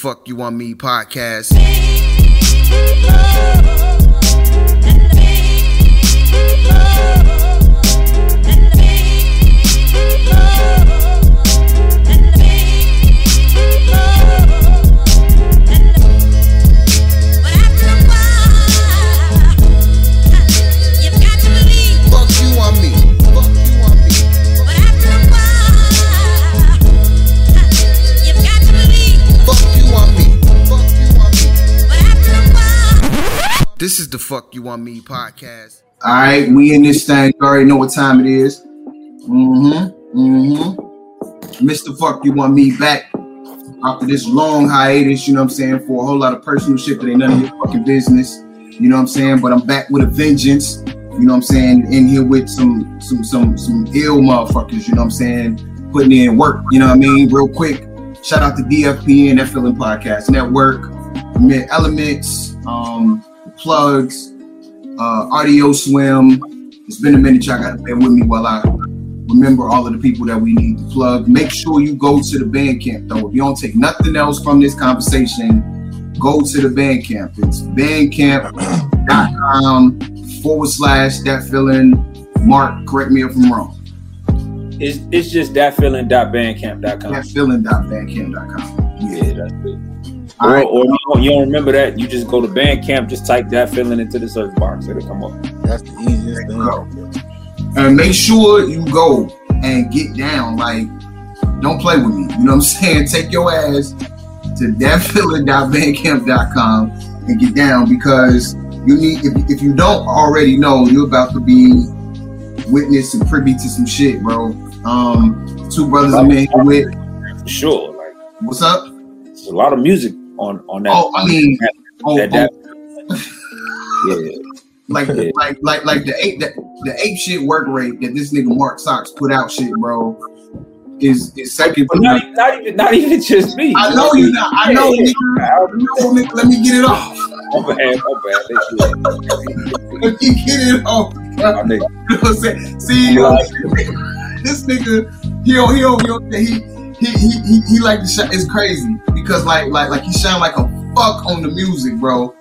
Fuck You On Me podcast. Fuck You On Me podcast. All right, we in this thing. You already know what time it is. Mm-hmm. Mm-hmm. Mr. Fuck You Want Me back after this long hiatus, you know what I'm saying, for a whole lot of personal shit that ain't none of your fucking business. You know what I'm saying? But I'm back with a vengeance. You know what I'm saying? In here with some some some some ill motherfuckers, you know what I'm saying? Putting in work, you know what I mean? Real quick. Shout out to DFP and that Feeling Podcast Network, Elements, um, plugs, uh, Audio Swim. It's been a minute, y'all gotta bear with me while I remember all of the people that we need to plug. Make sure you go to the Bandcamp though. If you don't take nothing else from this conversation, go to the Bandcamp. It's bandcamp.com forward slash that feeling. Mark, correct me if I'm wrong. It's it's just that feeling bandcamp.com. That feeling.bandcamp.com. Yeah, that's it. All Or, right. or you, don't, you don't remember that? You just go to Bandcamp, just type that feeling into the search box, it'll come up. That's the easiest Go. thing. and make sure you go and get down. Like, don't play with me. You know what I'm saying? Take your ass to thatfeeling.bandcamp.com and get down because you need. If, if you don't already know, you're about to be witness and privy to some shit, bro. Um, two brothers I'm in here with. For sure. Like What's up? there's a lot of music on on that. Oh, I mean, oh, that, oh, that, oh. yeah. like Yeah. like like like the ape that the ape shit work rate that this nigga MRK SX put out shit, bro, is is second. But not, even- not even not even just me. I know you not. I know, Yeah, nigga. I know, nigga. Let me get it off. My bad, my bad. That's Let me get it off. it. My nigga. You know what I'm saying? See, yo, this nigga, he don't, he don't, he don't, he, he, he, he, he like the shine. It's crazy because like, like, like he shine like a fuck on the music, bro.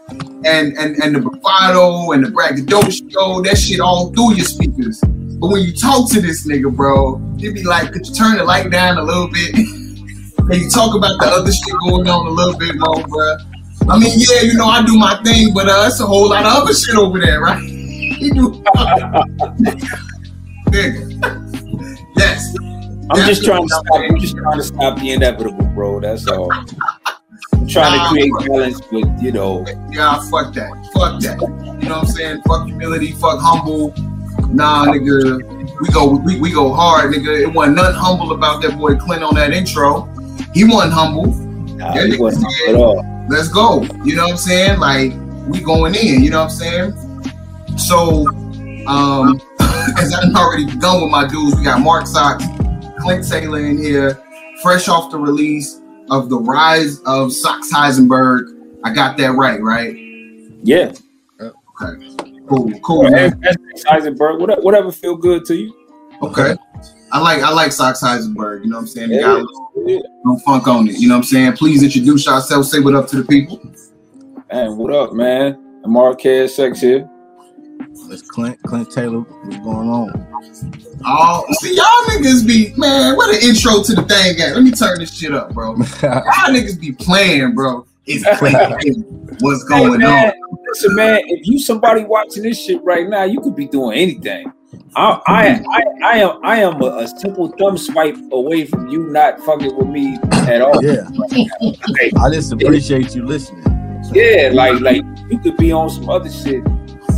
And and and the bravado and the braggadocio, that shit all through your speakers. But when you talk to this nigga, bro, he be like, could you turn the light down a little bit? and you talk about the other shit going on a little bit more, bro. I mean, yeah, you know, I do my thing, but uh, it's a whole lot of other shit over there, right? He do. Nigga. Yes. I'm just trying to stop. I'm just trying to stop the inevitable, bro. That's all. I'm trying to create balance, but you know, Yeah, fuck that. Fuck that. You know what I'm saying? Fuck humility, fuck humble. Nah, nigga. We go we, we go hard, nigga. It wasn't nothing humble about that boy Clint on that intro. He wasn't humble. nah, Yeah, it wasn't yeah. at all. Let's go. You know what I'm saying? Like we going in, you know what I'm saying? So um as I've already begun with my dudes, we got MRK SX, Clint Taylor in here, fresh off the release of the rise of SX Heisenberg. I got that right, right? Yeah. Okay. Cool, cool, Hey, man. Heisenberg. Whatever, whatever feel good to you. Okay. I like I like SX Heisenberg, you know what I'm saying? Yeah, got yeah. no funk on it, you know what I'm saying? Please introduce yourself, say what up to the people. Man, what up, man? MRK SX here. It's Clint Clint Taylor. What's going on? Oh, see, y'all niggas be man. What an intro to the thing at? Let me turn this shit up, bro. Y'all niggas be playing, bro. It's crazy. What's going Hey, man, on? Listen, man, if you somebody watching this shit right now, you could be doing anything. I, I, I, I am, I am a, a simple thumb swipe away from you not fucking with me at all. yeah, Like, I just appreciate you listening. yeah, like, like you could be on some other shit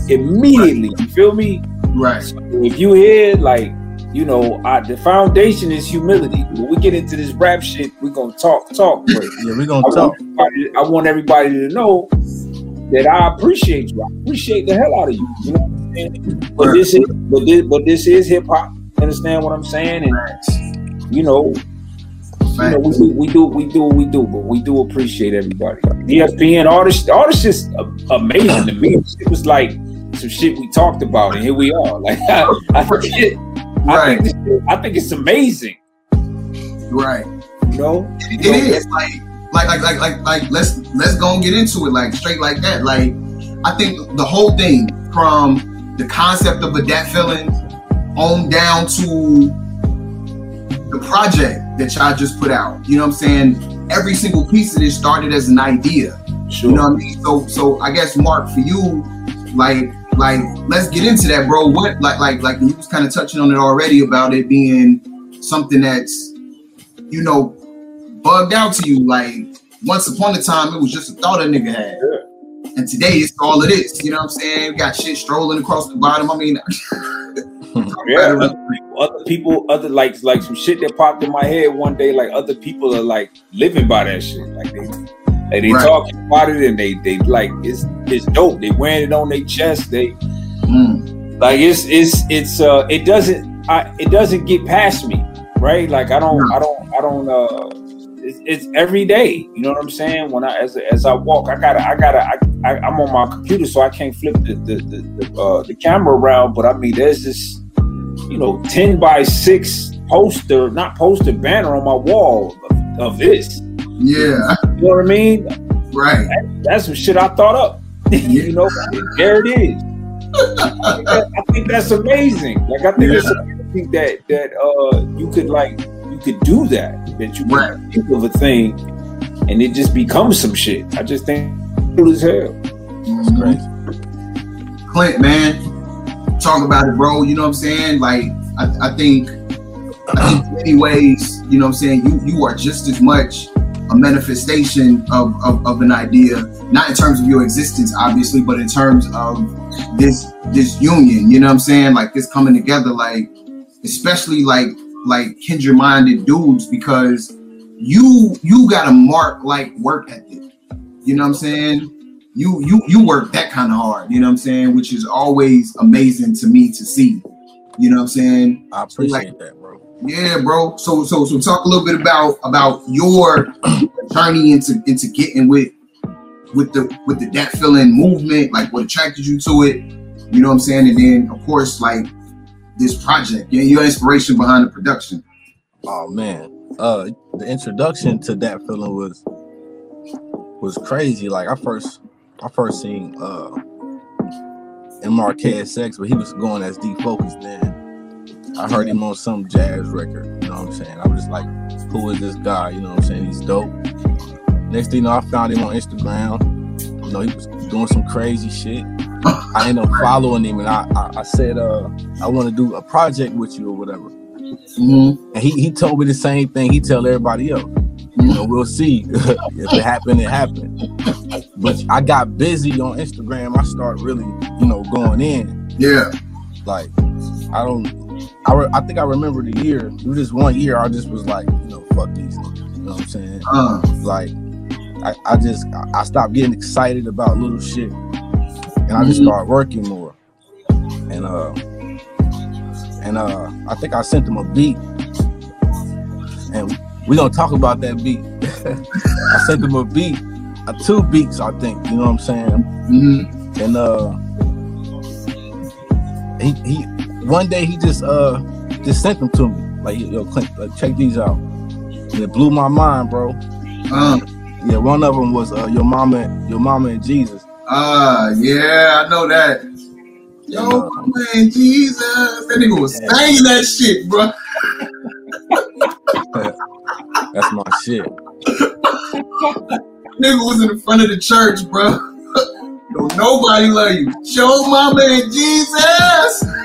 immediately. You feel me? Right. So if you hear like you know, I, the foundation is humility. When we get into this rap shit, we're gonna talk, talk. Yeah, we I gonna want, talk. everybody, I want everybody to know that I appreciate you. I appreciate the hell out of you. You know what I'm saying? But this is, but this, but this is hip hop. Understand what I'm saying? And you know, you know, we, do- we do, we do what we do, but we do appreciate everybody. ESPN, all this, all this a- amazing to me. It was like some shit we talked about, and here we are. Like I, I think, I Right. think, this, I think it's amazing. Right. You know, It is like, like, like, like, like, like. Let's let's go and get into it, like straight like that. Like, I think the whole thing from the concept of a Dat Feeling on down to the project that y'all just put out. You know what I'm saying? Every single piece of this started as an idea. Sure. You know what I mean? So, so I guess Mark, for you, like, like, let's get into that, bro. What, like, like, like you was kind of touching on it already about it being something that's, you know, bugged out to you. Like, once upon a time, it was just a thought a nigga had, and today it's all it is. You know what I'm saying? We Got shit strolling across the bottom. I mean, Yeah, other, other people, other like like some shit that popped in my head one day. Like other people are like living by that shit. Like they, like they Right. talking about it and they they like it's it's dope. They wearing it on their chest. They Mm, like it's it's it's uh it doesn't I it doesn't get past me right. Like I don't I don't I don't uh it's, it's every day. You know what I'm saying? When I as as I walk, I gotta I gotta I, I I'm on my computer, so I can't flip the the the, the, uh, the camera around. But I mean, there's this you know 10 by 6 poster, not poster banner on my wall of, of this. yeah, You know what I mean? right. That's some shit I thought up. you know, there it is. I think, that- I think that's amazing. Like I think it's amazing that that uh you could like you could do that. That you Right. think of a thing and it just becomes some shit. I just think cool as hell. That's crazy. Clint, man, talk about it, bro. You know what I'm saying? Like, I, I think, I think in many ways, you know what I'm saying. You you are just as much a manifestation of, of, of an idea, not in terms of your existence, obviously, but in terms of this this union. You know what I'm saying? Like this coming together, like especially like like kindred minded dudes, because you you got a mark like work ethic. You know what I'm saying? you you you work that kind of hard, you know what I'm saying, which is always amazing to me to see. You know what I'm saying? I appreciate that, bro. Yeah, bro. So so so talk a little bit about about your journey into into getting with with the with the Dat Feeling movement, like what attracted you to it, you know what I'm saying? And then of course like this project, yeah, your inspiration behind the production. Oh man, uh, the introduction to that feeling was was crazy. Like I first, I first seen uh, MRK SX, but he was going as defocused then. I heard him on some jazz record. You know what I'm saying? I was just like, who is this guy? You know what I'm saying? He's dope. Next thing you know, I found him on Instagram. You know, he was doing some crazy shit. I ended up following him, and I, I, I said, uh, I want to do a project with you or whatever. Mm-hmm. And he, he told me the same thing he tell everybody else. You know, we'll see if it happened, it happened. But I got busy on Instagram. I start really, you know, going in. Yeah. Like, I don't, I, re- I think I remember the year. It was just one year. I just was like, you know, fuck these niggas. You know what I'm saying? Uh, Like, I, I just, I- stopped getting excited about little shit, and I just Mhm. started working more. And uh, and uh, I think I sent him a beat, and we gonna talk about that beat. I sent him a beat, uh, two beats, I think. You know what I'm saying? mhm. And uh, he he one day he just uh just sent them to me like yo Clint, like, check these out. And it blew my mind, bro. Uh, Yeah, one of them was uh, your mama, your mama and Jesus. uh, yeah, I know that. Yo, And, uh, man, Jesus, that nigga was Yeah. saying that shit, bro. That's my shit. Nigga was in the front of the church, bro. Don't nobody love you. Show mama and Jesus.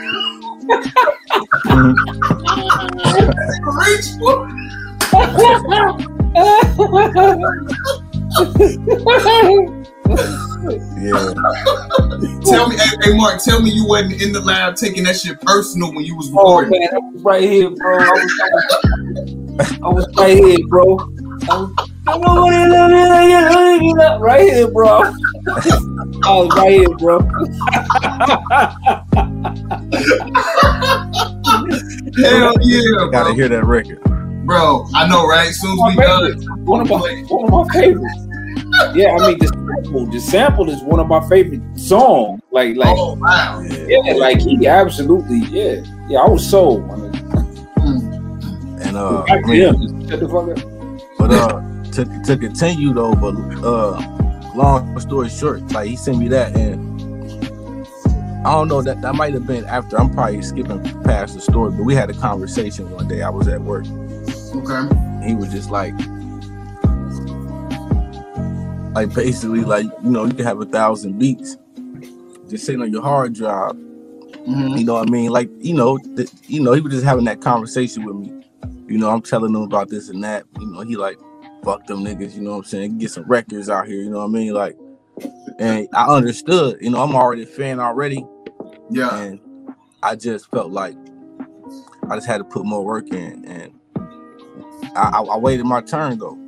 Yeah. Tell me, hey, hey, Mark, tell me you wasn't in the lab taking that shit personal when you was Oh recording. man, I was right here, bro. I was, I was right here, bro. I was, I know what it is, like it, like it, right here, bro. I was right here, bro. Hell yeah, Gotta hear that record. bro. I know, right? As soon as we favorite. done, One of my one of my favorites. Yeah, I mean the sample, the sample is one of my favorite songs. Like, like, oh wow. yeah, like he absolutely, yeah, yeah. I was sold. man. Mm. And uh, Back I mean. Shut the fuck up. But uh, to to continue though, but uh, long story short, like he sent me that, and I don't know that that might have been after. I'm probably skipping past the story, but we had a conversation one day. I was at work. Okay. he was just like like basically like you know you can have a thousand beats just sitting on your hard drive Mhm. you know what i mean like you know th- you know he was just having that conversation with me you know i'm telling him about this and that you know he like fuck them niggas you know what i'm saying get some records out here you know what i mean like and i understood you know i'm already a fan already Yeah. and I just felt like I just had to put more work in, and I, I, I waited my turn though.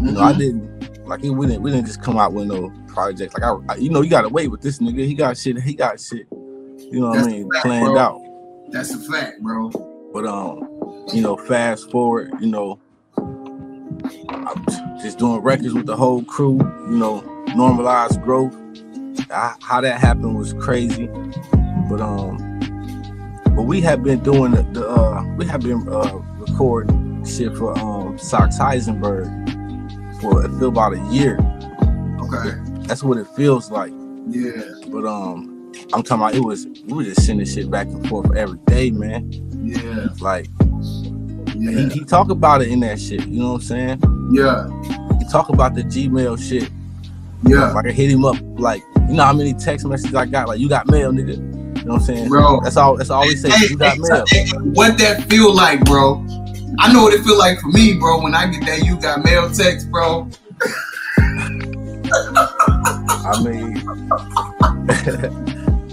You know, I Mhm. didn't like it. We didn't we didn't just come out with no project. Like I, I you know, you gotta wait with this nigga. He got shit. He got shit. You know what That's I mean? fact, Planned bro. out. That's a fact, bro. But um, you know, fast forward, you know, just doing records with the whole crew. You know, normalized growth. I, how that happened was crazy, but um, but we have been doing the, the uh, we have been uh recording shit for um SX Heisenberg for it feel about a year. Okay. That's what it feels like. Yeah. But um, I'm talking about it was we were just sending shit back and forth every day, man. Yeah. Like Yeah. he, he talk about it in that shit. You know what I'm saying? Yeah. He talk about the Gmail shit. Yeah. Like I hit him up, like you know how many text messages I got. Like you got mail, nigga. You know what I'm saying? Bro. That's all. That's all we say. Hey, You got mail. hey, what that feel like, bro? I know what it feel like for me, bro. When I get that you got mail text, bro. I mean,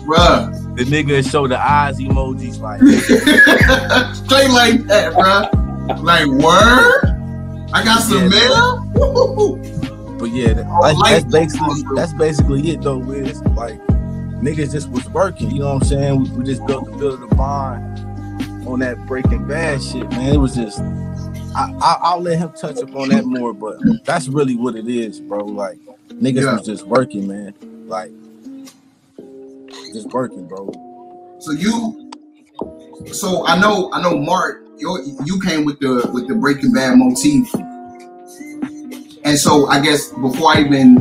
Bruh. The nigga show the eyes emojis like, Straight like that, bro. Like word? I got some Yeah. mail? But yeah, that- like, like- that's basically that's basically it though. Wiz. like niggas just was working. You know what I'm saying? We, we just built the build the bond on that Breaking Bad shit, man. It was just. I, I, I'll let him touch up on that more, but that's really what it is, bro. Like niggas Yeah. was just working, man. Like just working, bro. So you so I know I know Mark, you you came with the with the Breaking Bad motif. And so I guess before I even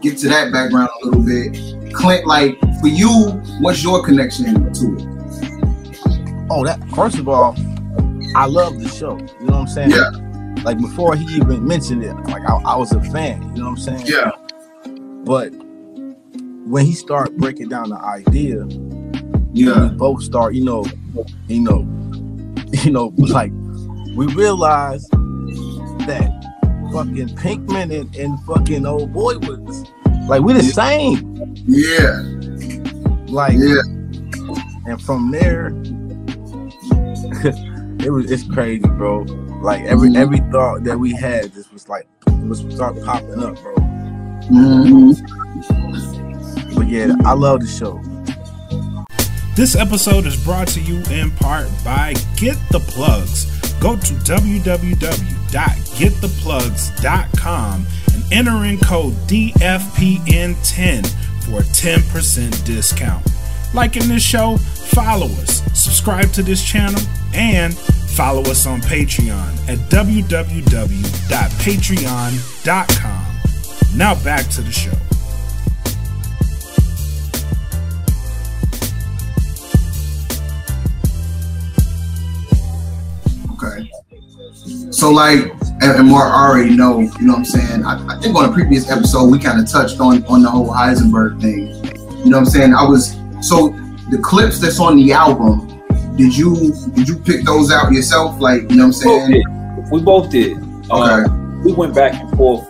get to that background a little bit, Clint, like for you, what's your connection to it? Oh, that first of all, I love the show. You know what I'm saying? Yeah. Like before he even mentioned it, like I, I was a fan. You know what I'm saying? Yeah. But when he started breaking down the idea, Yeah. we both start, you know, you know, you know, like we realized that fucking Pinkman and, and fucking old boy was like we the same. Yeah. Like Yeah. and from there it was it's crazy bro like every Mhm. every thought that we had just was like was start popping up bro Mhm. Yeah i love the show This episode is brought to you in part by Get the Plugs. Go to www.gettheplugs.com and enter in code DFPN10 for a 10% discount. Liking this show, follow us, subscribe to this channel, and follow us on Patreon at www.patreon.com. Now back to the show. Okay. So like and Mark already know, you know what I'm saying? I, I think on a previous episode we kind of touched on on the whole Heisenberg thing. You know what I'm saying? I was so the clips that's on the album, did you did you pick those out yourself? Like, you know what I'm Both saying? did. We both did. Okay. Um, we went back and forth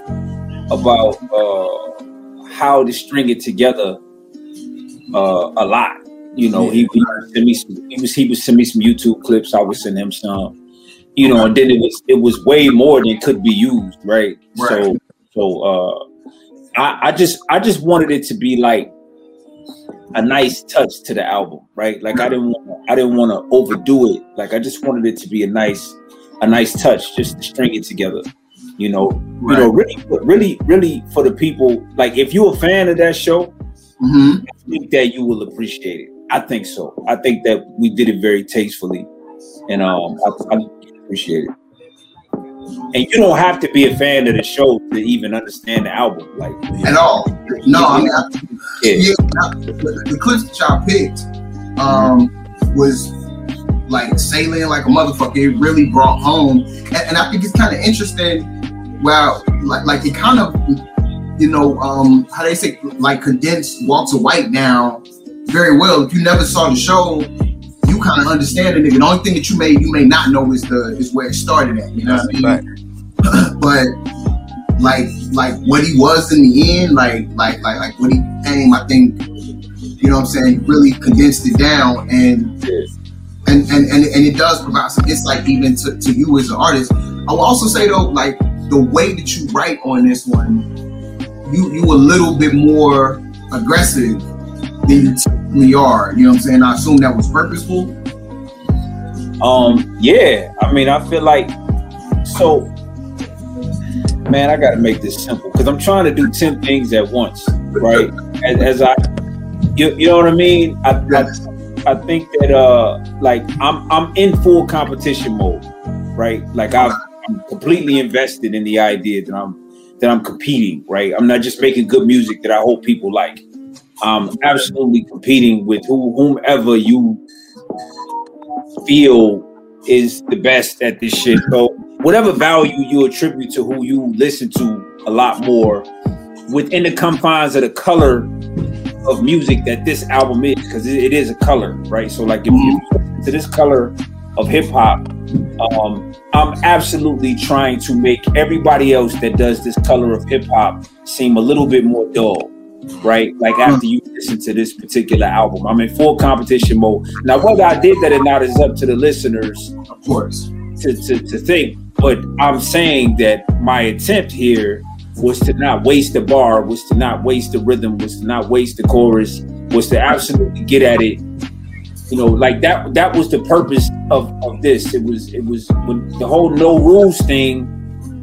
about uh, how to string it together uh, a lot. You know, he, he send me some, he was he would send me some YouTube clips. I would send him some. You know, and then it was it was way more than could be used, right? Right. So so uh I, I just I just wanted it to be like a nice touch to the album, right? Like I didn't want I didn't want to overdo it. Like I just wanted it to be a nice a nice touch, just to string it together. You know, you know, really, really, really for the people. Like if you're a fan of that show, hmm I think that you will appreciate it. I think so. I think that we did it very tastefully, and um, I, I appreciate it. And you don't have to be a fan of the show to even understand the album. Like, At all. No, I mean, I, yeah, yeah, the, the clips that y'all picked um, was like salient like a motherfucker. It really brought home, and, and I think it's kind of interesting. Well, like like it kind of, you know, um, how they say like condensed Walter White now very well. If you never saw the show, kind of understand it. nigga. The only thing that you may you may not know is the is where it started at. You know what I mean? Right. but like like what he was in the end, like like like like what he became, I think, you know what I'm saying, really condensed it down and and and and, and it does provide some insight even to, to you as an artist. I will also say though, like the way that you write on this one, you you a little bit more aggressive than you typically are. You know what I'm saying? I assume that was purposeful. Um, yeah, I mean, I feel like so. Man, I got to make this simple because I'm trying to do ten things at once, right? As, as I, you, you know what I mean? I, I, I think that uh, like I'm I'm in full competition mode, right? Like I've, I'm completely invested in the idea that I'm that I'm competing, right? I'm not just making good music that I hope people like. I'm absolutely competing with who, whomever you feel is the best at this shit. So whatever value you attribute to who you listen to a lot more within the confines of the color of music that this album is, because it, it is a color, right? So like if you to this color of hip hop, um, I'm absolutely trying to make everybody else that does this color of hip hop seem a little bit more dull. Right, like after you listen to this particular album, I'm in full competition mode. Now, whether I did that or not is up to the listeners Of course. to, to, to think. But I'm saying that my attempt here was to not waste the bar, was to not waste the rhythm, was to not waste the chorus, was to absolutely get at it. You know, like that that was the purpose of, of this. It was it was when the whole no rules thing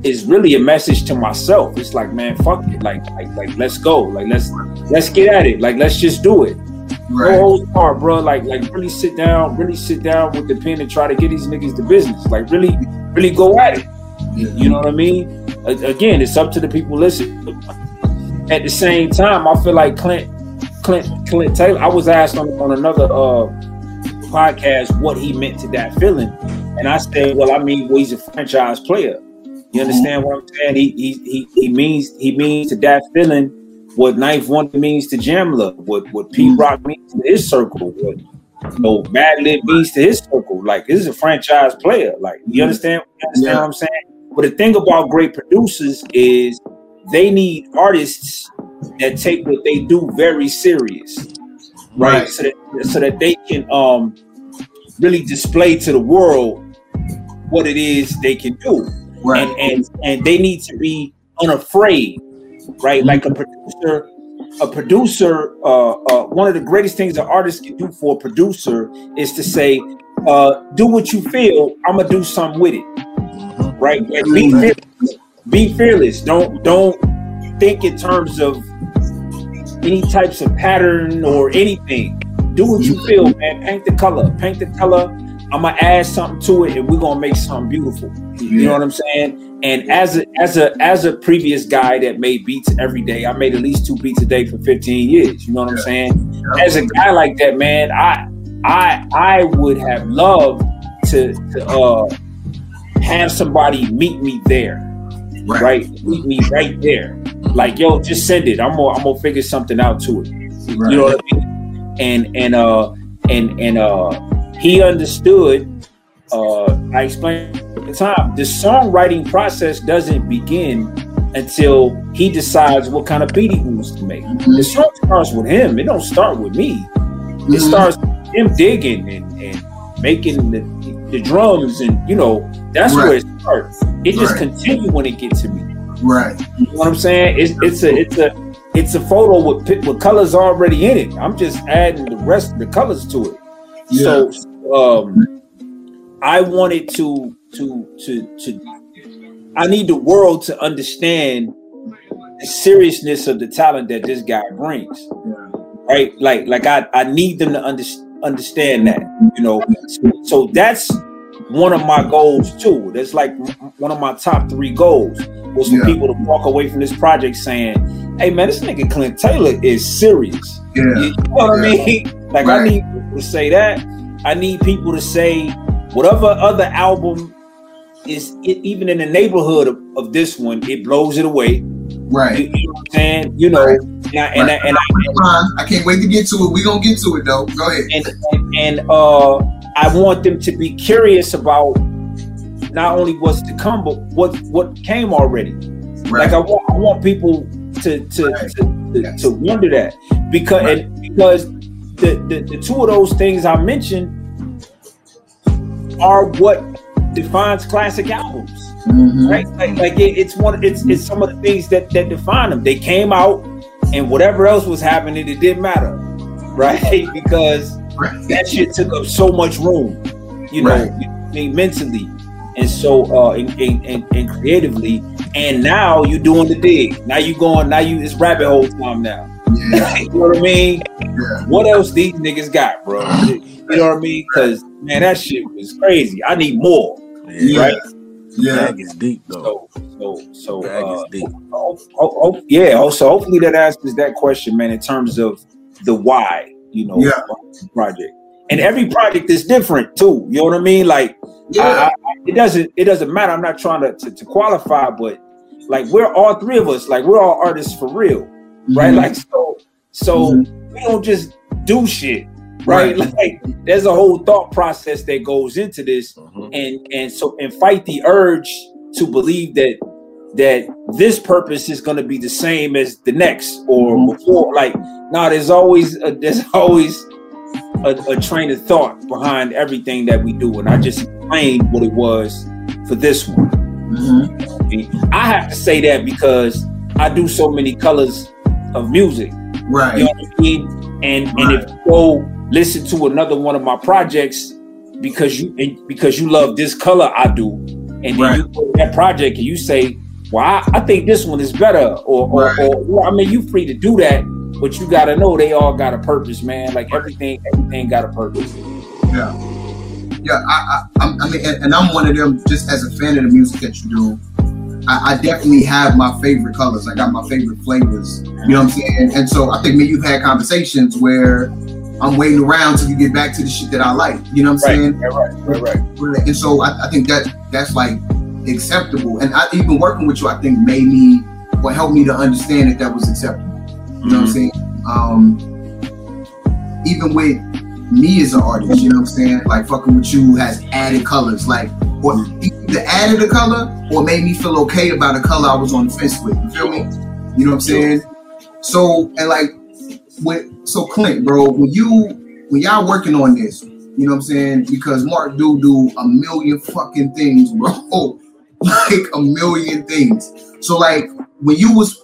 is really a message to myself. It's like, man, fuck it. Like like like let's go. Like let's let's get at it. Like let's just do it. Right. No holds barred, bro. Like, like really sit down, really sit down with the pen and try to get these niggas to business. Like, really, really go at it. You know what I mean? Again, it's up to the people listening. At the same time, I feel like Clint, Clint, Clint Taylor. I was asked on, on another uh, podcast what he meant to that feeling, and I said, well, I mean, well, he's a franchise player. You understand what I'm saying? He he he, he means he means to that feeling what 9th Wonder means to Jamla, what what Pete Rock means to his circle, what you know, Madlib means to his circle. Like this is a franchise player. Like you understand? You understand Yeah. what I'm saying? But the thing about great producers is they need artists that take what they do very serious, right? Right. So that so that they can um really display to the world what it is they can do Right. and and and they need to be unafraid, right? Like a producer, a producer. Uh, uh, one of the greatest things an artist can do for a producer is to say, uh, "Do what you feel. I'm gonna do something with it." Right? Like, be fearless. Be fearless. Don't don't think in terms of any types of pattern or anything. Do what you feel, man. Paint the color. Paint the color. I'm gonna add something to it, and we're gonna make something beautiful. You know what I'm saying? And as a as a as a previous guy that made beats every day, I made at least two beats a day for 15 years. You know what I'm saying? As a guy like that, man, I I I would have loved to to uh have somebody meet me there Right. right? Meet me right there. Like, yo, just send it. I'm gonna I'm gonna figure something out to it. Right. You know what I mean? And and uh and and uh he understood uh I explained the time the songwriting process doesn't begin until he decides what kind of beat he wants to make. Mhm. The song starts with him. It don't start with me. It Mhm. starts with him digging and, and making the, the drums and you know that's where it starts. It just Right. continue when it gets to me. Right. You know what I'm saying? It's it's a it's a it's a photo with with colors already in it. I'm just adding the rest of the colors to it. So um I wanted to to to to I need the world to understand the seriousness of the talent that this guy brings. Right? Like like I I need them to under, understand that, you know. So, so that's one of my goals too. That's like one of my top 3 goals was for Yeah. people to walk away from this project saying, "Hey man, this nigga Clint Taylor is serious." Yeah. You know what I mean? Like Right. I need people to say that. I need people to say whatever other album is it, even in the neighborhood of, of this one, it blows it away. Right. you know what I'm saying? You know, Right. and, I, and, I, and, I, on. I can't wait to get to it. We're gonna get to it though. Go ahead. and and, and uh, I want them to be curious about not only what's to come, but what what came already. Right. Like I want, I want people to to Right. to, to, Yes. to wonder that because Right. and because the, the the two of those things I mentioned are what defines classic albums, Mhm. right? Like like it, it's one it's it's some of the things that that define them. They came out and whatever else was happening, it didn't matter, right? because that shit took up so much room, you know, Right. I mean, mentally and so uh and, and, and, and creatively. And now you're doing the dig. Now you going. Now you it's rabbit hole time now. Yeah. you know what I mean? Yeah. What else these niggas got, bro? You know what I mean? Because man, that shit was crazy. I need more, Yeah, right? Yeah. Bag is deep though. So so so Bag uh, is deep. oh, oh, oh, yeah. Also, hopefully that answers that question, man. In terms of the why, you know, Yeah. project, and every project is different too. You know what I mean? Like, Yeah. I, I- it doesn't it doesn't matter. I'm not trying to, to to qualify, but like we're all three of us, like we're all artists for real, right? Mhm. Like so, so we don't just do shit, right? Right. Like there's a whole thought process that goes into this, Mhm. and and so and fight the urge to believe that that this purpose is going to be the same as the next or Mhm. before. Like, no, there's always a, there's always a, a train of thought behind everything that we do, and I just explained what it was for this one. Mhm. I have to say that because I do so many colors of music. You Right. know what I mean? And and if you go listen to another one of my projects because you and because you love this color I do, and then Right. you go to that project and you say, "Well, I, I think this one is better," or or, Right. or I mean, you free to do that, but you got to know they all got a purpose, man. Like everything, everything got a purpose. Yeah. Yeah. I, I, I'm- mean, and, and I'm one of them. Just as a fan of the music that you do, I, I definitely have my favorite colors. I got my favorite flavors. You know what I'm saying? And so I think me, you've had conversations where I'm waiting around till you get back to the shit that I like. You know what I'm saying? Right, right, right, right. and so I, I think that that's like acceptable. And I, even working with you I think made me or helped me to understand that that was acceptable. You know what I'm saying? Um even with me as an artist you know what I'm saying? Like fucking with you has added colors like or either added a color or made me feel okay about a color I was on the fence with. You feel me? You know what I'm saying? So and like with so Clint bro when you when y'all working on this you know what I'm saying? Because Mark do do a million fucking things, bro. like a million things. So like when you was,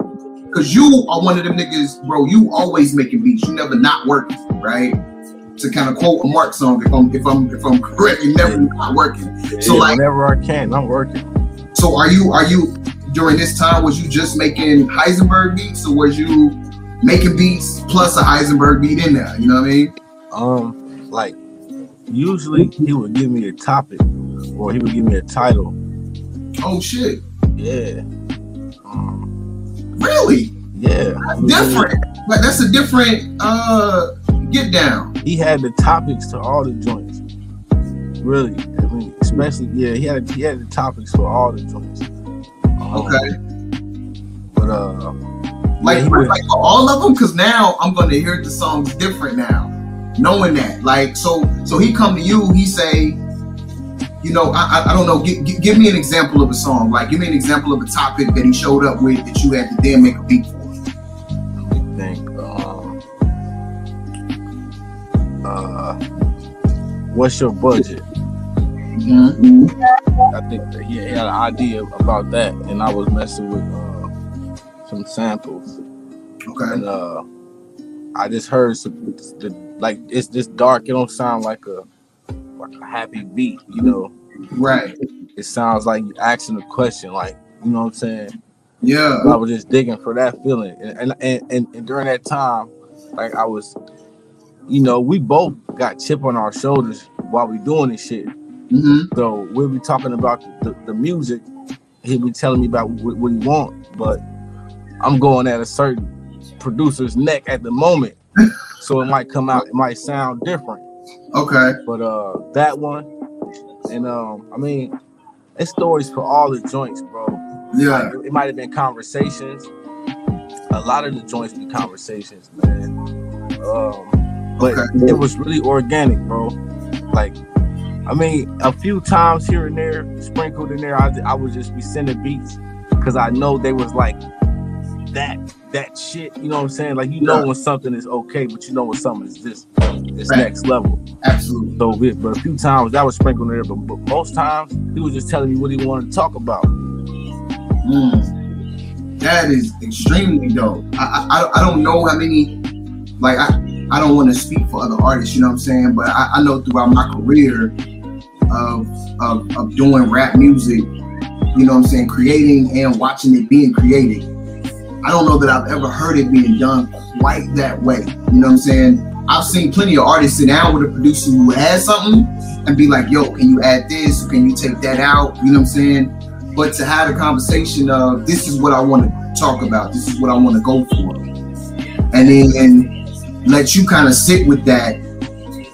cause you are one of them niggas, bro. You always making beats. You never not working, right? To kind of quote a Mark song, if I'm if I'm if I'm correct, you never not working. So Yeah, like, whenever I can, I'm working. so are you are you during this time? Was you just making Heisenberg beats, or was you making beats plus a Heisenberg beat in there? You know what I mean? Um, like usually he would give me a topic or he would give me a title. Oh shit! Yeah. Um, Really? yeah. different. Like that's a different uh get down. He had the topics to all the joints. Really. I mean, especially yeah, he had he had the topics for all the joints. Um, Okay. But uh Like, yeah, like for all of them, because now I'm gonna hear the songs different now, knowing that. Like so, so he come to you, he say, you know, I, I, I don't know. Give, give, give me an example of a song. Like, give me an example of a topic that he showed up with that you had to then make a beat for. Me think. Um, uh, what's your budget? Mm-hmm. I think he had an idea about that, and I was messing with uh, some samples, Okay. and uh, I just heard some the, like it's this dark. It don't sound like a like a happy beat, you know. Right. It sounds like you're asking a question, like you know what I'm saying. Yeah. I was just digging for that feeling, and and, and and and during that time, like I was, you know, we both got chip on our shoulders while we doing this shit. Mm-hmm. So we'll be talking about the, the music. He'll be telling me about what, what he want, but I'm going at a certain producer's neck at the moment. so it might come out, it might sound different. Okay. But uh that one, and um, I mean, it's stories for all the joints, bro. Yeah. Like, it might have been conversations. A lot of the joints be conversations, man. Um, but Okay. it was really organic, bro. Like, I mean, a few times here and there, sprinkled in there, I, I would just be sending beats because I know they was like that that shit. You know what I'm saying? Like, you know Yeah. when something is okay, but you know when something is this this Right. next level. Absolutely. So, but a few times that was sprinkled in there, but, but most times he was just telling me what he wanted to talk about. Mm. That is extremely dope. I, I I don't know how many like I, I don't want to speak for other artists, you know what I'm saying? But I, I know throughout my career of, of of doing rap music, you know what I'm saying, creating and watching it being created. I don't know that I've ever heard it being done quite that way. You know what I'm saying? I've seen plenty of artists sit down with a producer who has something and be like, yo, can you add this? Can you take that out? You know what I'm saying? but to have a conversation of this is what I want to talk about, this is what I want to go for, and then let you kind of sit with that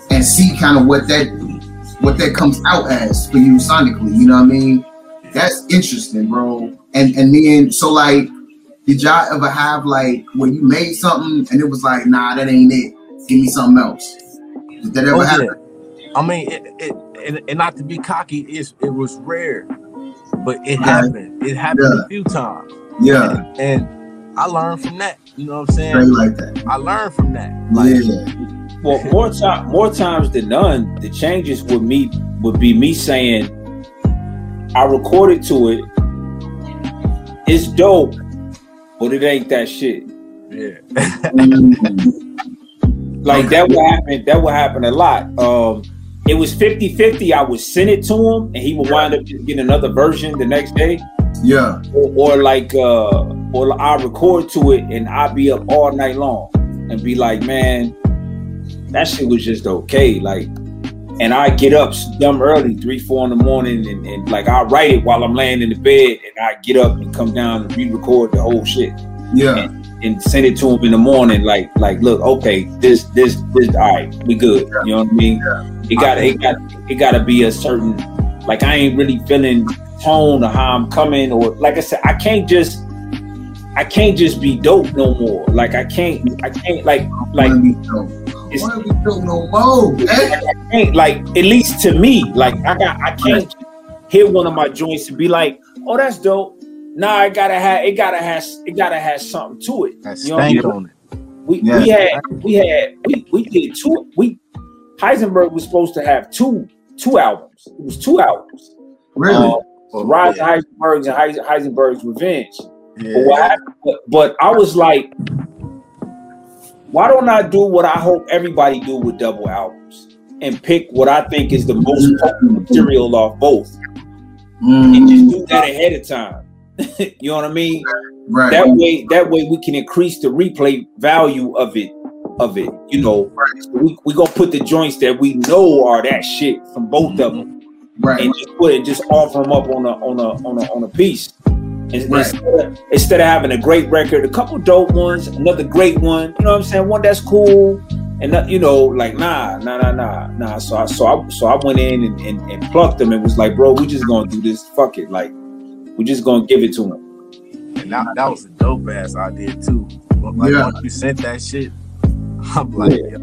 and see kind of what that what that comes out as for you sonically. You know what I mean? That's interesting, bro. And and then so like, did y'all ever have like when you made something and it was like, nah, that ain't it. Give me something else. Did that ever Oh, happen? yeah. I mean, it, it and, and not to be cocky, it's, it was rare, but it Right. happened. It happened Yeah. a few times, Yeah, and, and I learned from that. You know what I'm saying? straight like that. I learned from that. Like, yeah. Well, more time, more times than none, the changes with me would be me saying, I recorded to it. It's dope, but it ain't that shit. yeah. Like that would happen. That would happen a lot. Um, it was 50-50. I would send it to him, and he would wind up just getting another version the next day, Yeah. or, or like, uh, or I record to it, and I'd be up all night long and be like, man, that shit was just okay. Like, and I get up dumb early, three, four in the morning, and, and like I write it while I'm laying in the bed, and I get up and come down and re-record the whole shit Yeah. and send it to him in the morning. Like, like, look, okay, this, this, this, all right, we good. You know what I mean? It got, it got, it got to be a certain. Like, I ain't really feeling tone or how I'm coming, or like I said, I can't just, I can't just be dope no more. Like, I can't, I can't, like, like, Wanna be dope. It's- Wanna be dope no more. man. Like, at least to me, like, I got, I can't hit one of my joints and be like, oh, that's dope. Nah, it gotta have, it gotta have, it gotta have something to it. that You know what I stank mean? on it. We, Yeah. we had we had we, we did two we Heisenberg was supposed to have two two albums. It was two albums. Really? Uh, Rise of Heisenberg's and Heisenberg's Revenge. But, what Yeah, happened, but, but I was like, why don't I do what I hope everybody do with double albums and pick what I think is the most potent material off both and just Mm, do that ahead of time. you know what I mean? right. that way that way we can increase the replay value of it of it you know we, we gonna put the joints that we know are that shit from both of them right. and just put it just offer them up on a on a on a on a piece Right. instead, of, instead of having a great record a couple dope ones another great one you know what i'm saying one that's cool and not, you know like nah nah nah nah nah so i so i so i went in and, and, and plucked them and was like bro we just gonna do this fuck it like we just gonna give it to them and that, that was a dope ass idea too. But like Yeah. once you sent that shit, I'm like, yo,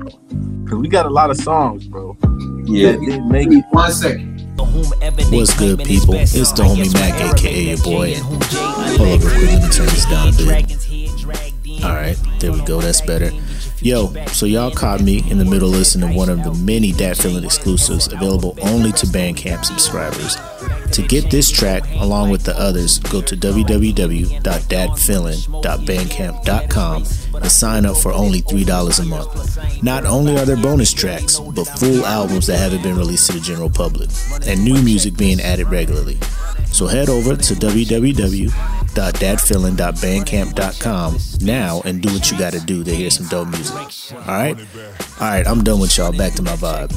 cause we got a lot of songs, bro. yeah That didn't make it. One second. What's good, people? It's the homie Mac, aka your boy. Hold up real quick, let me turn this down a bit. Alright, there we go, that's better. Yo, so y'all caught me in the middle listening to one of the many Dat Feeling exclusives available only to Bandcamp subscribers. To get this track, along with the others, go to www.datfeeling.bandcamp.com and sign up for only $3 a month. Not only are there bonus tracks, but full albums that haven't been released to the general public, and new music being added regularly. So head over to www.datfeeling.bandcamp.com now and do what you gotta do to hear some dope music. Alright? Alright, I'm done with y'all. Back to my vibe.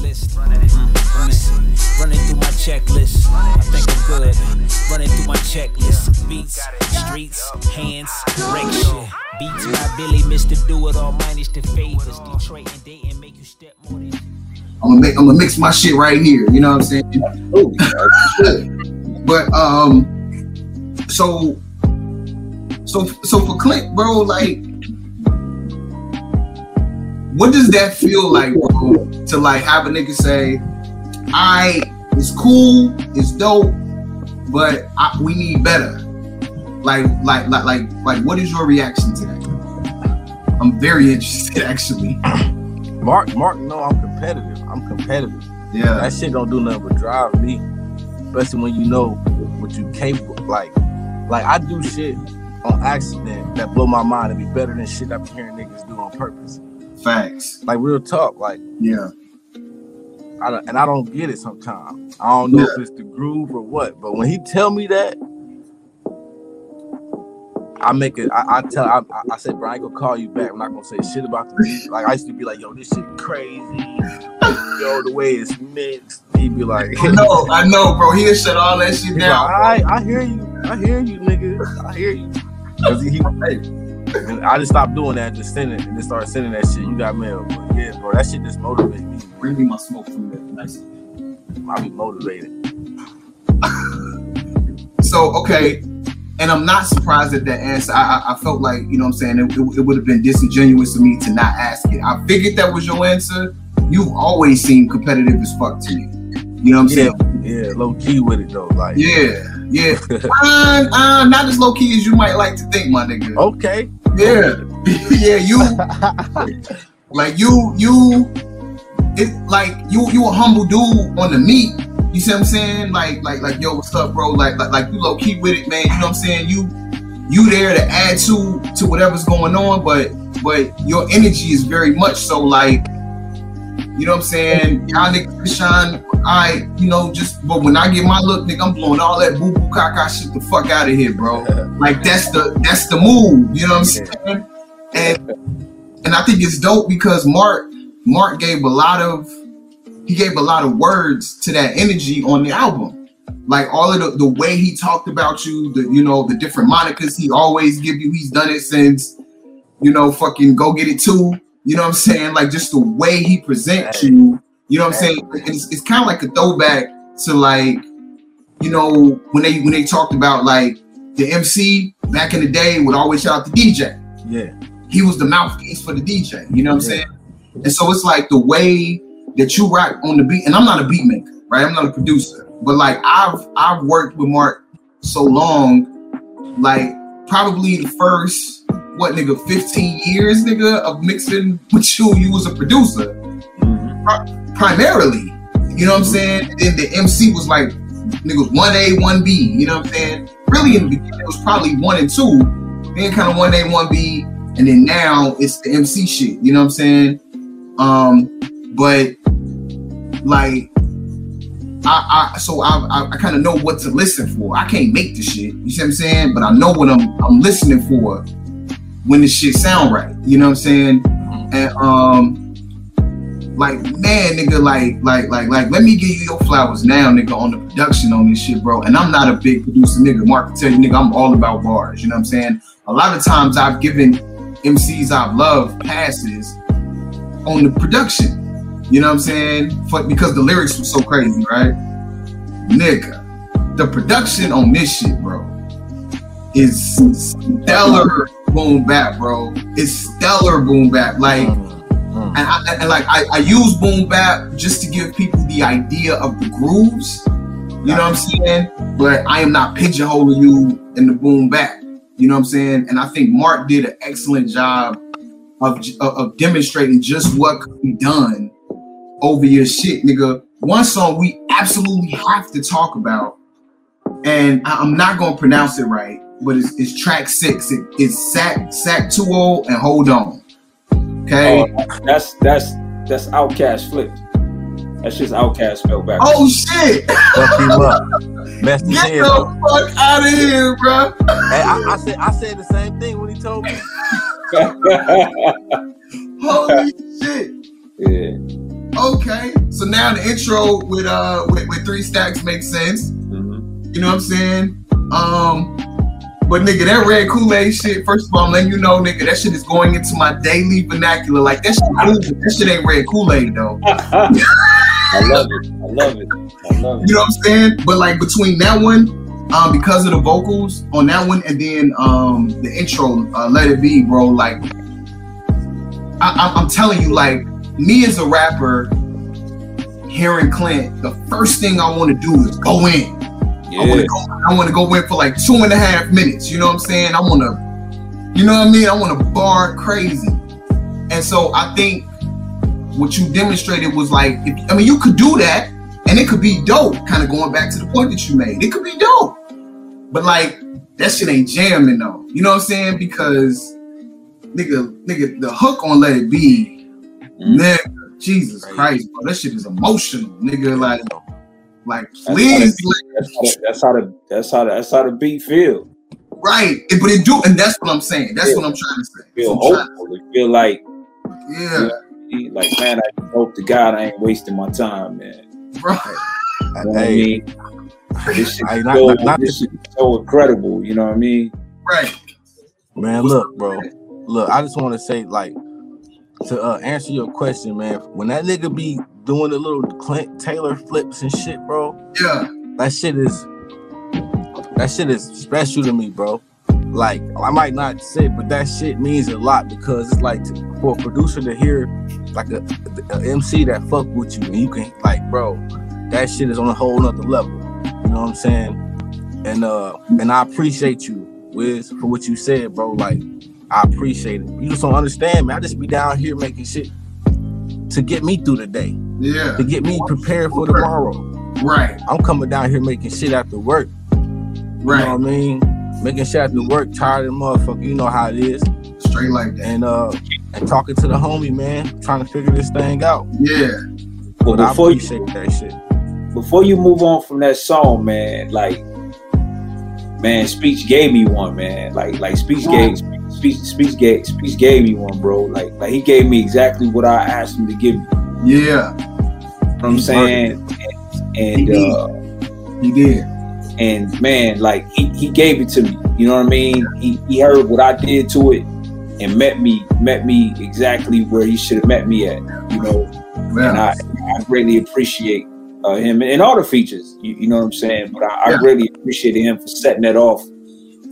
Running through my checklist. I think I'm good. Running through my checklist. Beats, streets, hands, wreck shit. Beats by Billy, Mr. Do It All, minus the favors. Detroit and Dayton make you step more than. I'm gonna make I'm gonna mix my shit right here. You know what I'm saying? Oh, but um, so so so for Clint, bro, like, what does that feel like, bro? To like have a nigga say, "I it's cool, it's dope, but I, we need better." Like like like like like, what is your reaction to that? I'm very interested, actually. Mark, Mark, no, I'm competitive. I'm competitive. Yeah, That shit don't do nothing but drive me, especially when you know what you capable. Like, like I do shit on accident that blow my mind and be better than shit I've been hearing niggas do on purpose. facts. Like real talk. Like, Yeah, I don't, and I don't get it sometimes. I don't know Yeah. if it's the groove or what. But when he tell me that, I make it. I, I tell. I, I- said, bro, I ain't gonna call you back. I'm not gonna say shit about the beat. Like I used to be like, yo, this shit crazy. Yo, the way it's mixed. He'd be like, I know, I know, bro. He'll shut all that shit like, down. all right, I hear you. I hear you, nigga. I hear you. 'Cause he, he- I just stopped doing that, just sending and then started sending that shit. You got mail. But yeah, bro, that shit just motivate me. Bring me my smoke from there. Nice. I be motivated. So okay, and I'm not surprised at that answer. I, I, I felt like you know what I'm saying it, it, it would have been disingenuous of me to not ask it. I figured that was your answer. You've always seemed competitive as fuck to me. You know what I'm Yeah, saying? yeah, low key with it though. Like, Yeah, yeah. uh, uh, not as low key as you might like to think, my nigga. okay. Yeah, yeah. You like you you it like you you a humble dude on the meat. You see what I'm saying? Like like like yo, what's up, bro? Like like like you low key with it, man. You know what I'm saying? You you there to add to to whatever's going on, but but your energy is very much so like you know what I'm saying? Y'all niggas shine. I, you know, just but when I get my look, nigga, I'm blowing all that boo boo caca shit the fuck out of here, bro. Like that's the that's the move. You know what I'm saying? And and I think it's dope because Mark Mark gave a lot of he gave a lot of words to that energy on the album. Like all of the, the way he talked about you, the you know, the different monikers he always give you. He's done it since, you know, fucking go get it too. You know what I'm saying? Like just the way he presents you, you know what I'm saying? It's, it's kind of like a throwback to like, you know, when they when they talked about like the MC back in the day would always shout out the DJ Yeah. he was the mouthpiece for the DJ. You know what I'm saying? And so it's like the way that you rock on the beat, and I'm not a beat maker, right? I'm not a producer, but like I've I've worked with Mark so long, like probably the first what nigga 15 years, nigga, of mixing with you. You was a producer Mhm. Primarily. You know what I'm saying? And then the MC was like niggas one A, one B. You know what I'm saying? Really in the beginning it was probably one and two, then kind of one A, one B, and then now it's the MC shit. You know what I'm saying? Um, but like I, I so I, I, I kind of know what to listen for. I can't make the shit. You see what I'm saying? But I know what I'm I'm listening for when the shit sound right. You know what I'm saying? And um, like man, nigga, like like like like let me give you your flowers now, nigga, on the production on this shit, bro. And I'm not a big producer, nigga. Mark can tell you, nigga, I'm all about bars. You know what I'm saying? A lot of times I've given MCs I've loved passes on the production. You know what I'm saying? For, because the lyrics were so crazy, right? Nigga, the production on this shit, bro, is stellar boom bap, bro. It's stellar boom bap. Like, Mm. and, I, and like I, I use boom bap just to give people the idea of the grooves. You know what I'm saying? But I am not pigeonholing you in the boom back. You know what I'm saying? And I think Mark did an excellent job of, of, demonstrating just what could be done over your shit, nigga. One song we absolutely have to talk about, and I- I'm not gonna pronounce it right, but it's, it's track six. It, it's Sack Sack two o and Hold On. Okay. Oh, that's that's that's OutKast flipped. That's just OutKast spelled back. Oh shit! Fuck you up. Messed his Get head the up. fuck out of here, bro. Hey, I, I said I said the same thing when he told me. Holy shit. yeah. Okay. So now the intro with uh with, with three stacks makes sense. Mhm. You know what I'm saying? Um, but nigga, that red Kool-Aid shit, first of all, I'm letting you know, nigga, that shit is going into my daily vernacular. Like that shit, that shit ain't red Kool-Aid though. I love it. I love it. I love it. You know what I'm saying? But like between that one, um, because of the vocals on that one, and then um the intro, uh, Let It Be, bro. Like, I, I'm telling you, like me as a rapper, hearing Clint, the first thing I want to do is go in. I want Yeah. to go. I want to go in for like two and a half minutes. You know what I'm saying? I want to, you know what I mean? I want to bar crazy. And so I think what you demonstrated was like, if, I mean, you could do that, and it could be dope. Kind of going back to the point that you made, it could be dope. But like that shit ain't jamming though. You know what I'm saying? Because nigga, nigga, the hook on Let It Be, Mhm. nigga, Jesus Christ, bro, that shit is emotional, nigga. Like, like That's how please, the- That's how, the, that's how the that's how the, that's how the beat feel. Right, it- but it do, and that's what I'm saying. That's what I'm trying to say. Feel That's hopeful. It feel like trying to- yeah, like man, I hope to God I ain't wasting my time, man. bro. You know what I mean? This shit, Hey, not- so, not- not this shit is so incredible. You know what I mean? Right. man, look, bro. Look, I just want to say, like, to uh, answer your question, man. When that nigga be doing the little Clint Taylor flips and shit, bro, Yeah. that shit is that shit is special to me, bro. Like I might not say, but that shit means a lot because it's like to, for a producer to hear like a, a MC that fuck with you and you can like, bro, that shit is on a whole nother level. You know what I'm saying? And uh, and I appreciate you, Wiz, for what you said, bro. Like I appreciate it. You just don't understand, man. I just be down here making shit to get me through the day, Yeah. to get me prepared for tomorrow. Right. I'm coming down here making shit after work. Right. You know what I mean? Making shit after work, tired of motherfucker. You know how it is. Straight like that. And uh and talking to the homie, man, trying to figure this thing out. Yeah. But But I before you appreciate that shit. before you move on from that song, man, like man, speech gave me one, man. Like like speech gave speech speech gave speech gave me one, bro. Like like he gave me exactly what I asked him to give me. You Yeah. know I'm saying? And, and uh He did. and man, like he, he gave it to me. You know what I mean? He he heard what I did to it and met me met me exactly where he should have met me at. You know, and I, I greatly appreciate uh, him and all the features. You, you know what I'm saying? But I, I really appreciated him for setting that off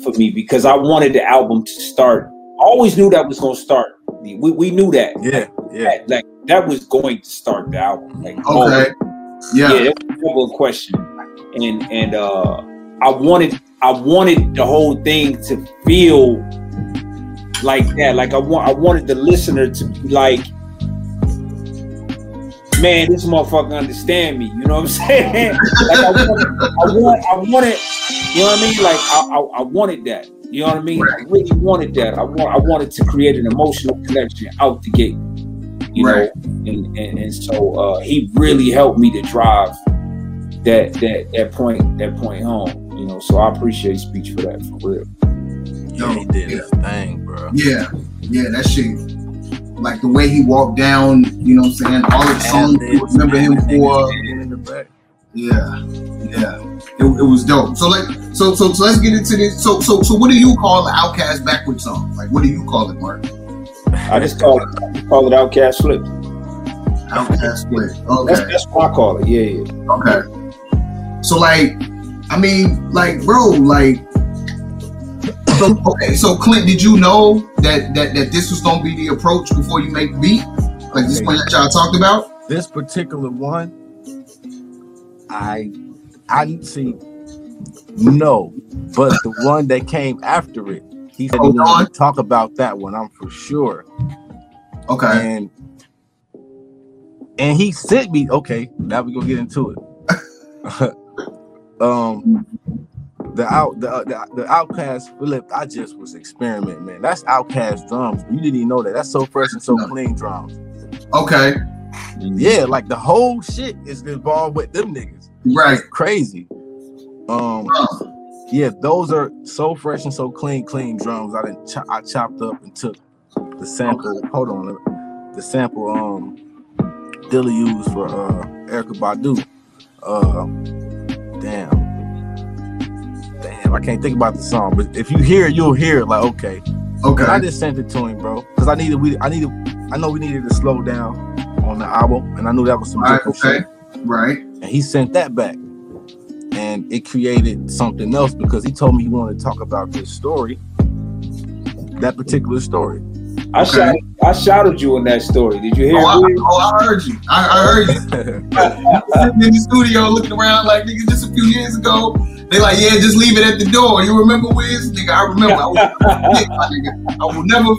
for me because I wanted the album to start. I always knew that was going to start. We, we knew that. Yeah, yeah. That, like that was going to start the album. Like Okay. yeah, Yeah. that was a question. And and uh I wanted I wanted the whole thing to feel like that. Like I want I wanted the listener to be like, man, this motherfucker understand me. You know what I'm saying? like I wanted, I want I wanted, you know what I mean? Like I, I, I wanted that. You know what I mean? I really wanted that. I want I wanted to create an emotional connection out the gate. You Right. know, and, and, and so uh, he really helped me to drive that that that point that point home. You know, so I appreciate speech for that for real. Yeah, he did his thing, bro. Yeah. Yeah. That shit. Like the way he walked down, you know what I'm saying? All of the songs you remember him for. in the back. Yeah. Yeah. It, it was dope. So like so so so let's get into this. So so so what do you call the OutKast backwards song? Like what do you call it, Mark? I just call it I call it OutKast Flip. OutKast split. That's that's what I call it. Yeah, yeah. Okay. So like, I mean, like, bro, like, so okay. So Clint, did you know that that that this was gonna be the approach before you make beat? Like this one that y'all talked about? This particular one, I I see. No, but the one that came after it, he said he Hold wanted on. to talk about that one. I'm for sure. Okay. And and he sent me. Okay, now we're gonna get into it. um, the out the, the the OutKast Philip. I just was experimenting, man. That's OutKast drums. You didn't even know that. That's so fresh and so clean drums. Okay. Yeah, like the whole shit is involved with them niggas. Right. Crazy. Um, Uh, yeah, those are so fresh and so clean, clean drums. I didn't. Cho- I chopped up and took the sample. Hold on, the sample. Um, Dilla used for uh Erykah Badu. Uh, damn, damn. I can't think about the song, but if you hear it, you'll hear it. Like okay, okay. and I just sent it to him, bro, because I needed. We, I needed. I know we needed to slow down on the album, and I knew that was some Right. Okay. shit Right. and he sent that back and it created something else because he told me he wanted to talk about this story that particular story I Okay. shouted, I shouted you in that story. Did you hear Oh, I, it? oh, I heard you. I, I heard you. Sitting in the studio looking around like nigga just a few years ago. They like, yeah, just leave it at the door. You remember Wiz? Nigga, I remember. I will never forget, my nigga. I will never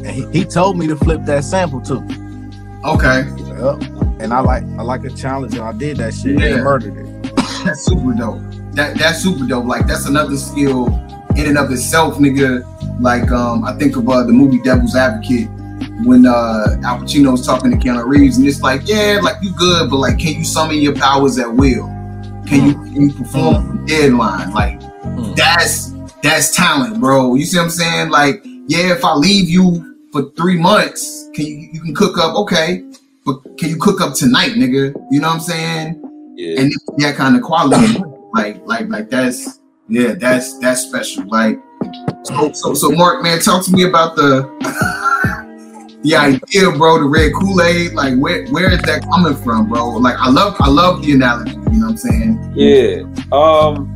forget. he, he told me to flip that sample too Okay. Yup. and i like i like a challenge and i did that shit Yeah. and murdered it That's super dope. That that's super dope. Like that's another skill in and of itself, nigga. Like um, I think of uh, the movie Devil's Advocate when uh Al was talking to Keanu Reeves, and it's like, yeah, like you good, but like, can you summon your powers at will? Can you can you perform from deadline? Like Mm. that's that's talent, bro. You see what I'm saying? Like, yeah, if I leave you for three months, can you you can cook up? Okay, but can you cook up tonight, nigga? You know what I'm saying? Yeah. and that kind of quality, like like like that's yeah, that's that's special. Like so so, so Mark, man, talk to me about the the idea, bro, the red Kool-Aid. Like where where is that coming from, bro? Like I love I love the analogy, you know what I'm saying? Yeah. Um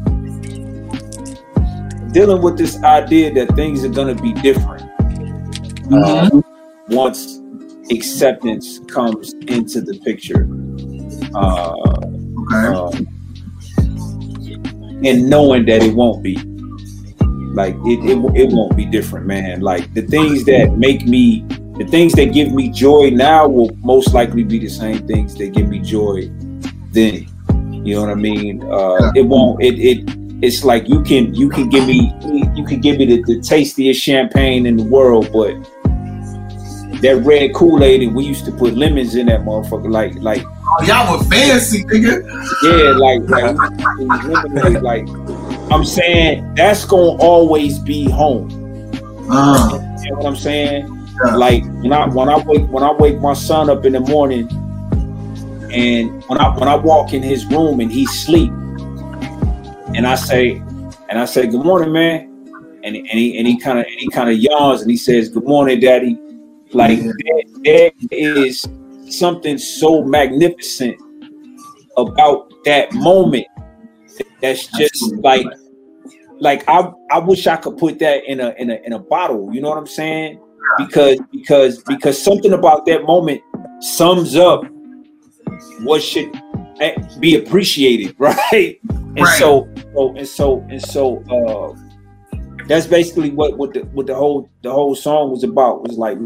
dealing with this idea that things are gonna be different uh, once acceptance comes into the picture. Uh, Okay. um, and knowing that it won't be like it, it it won't be different man like the things that make me the things that give me joy now will most likely be the same things that give me joy then you know what i mean uh it won't it it it's like you can you can give me you can give me the, the tastiest champagne in the world but that red kool-aid and we used to put lemons in that motherfucker like like Oh, y'all were fancy, nigga. yeah, like like, like I'm saying, that's gonna always be home. Uh, You know what I'm saying? Yeah. Like when I when I wake when I wake my son up in the morning, and when I when I walk in his room and he's asleep, and I say and I say good morning, man, and and he and he kind of he kind of yawns and he says good morning, daddy. Like there, there is something so magnificent about that moment that's just Absolutely. like like I I wish I could put that in a in a in a bottle, you know what I'm saying? Because because because something about that moment sums up what should be appreciated, right? And Right. so so and so and so uh that's basically what what the what the whole the whole song was about was like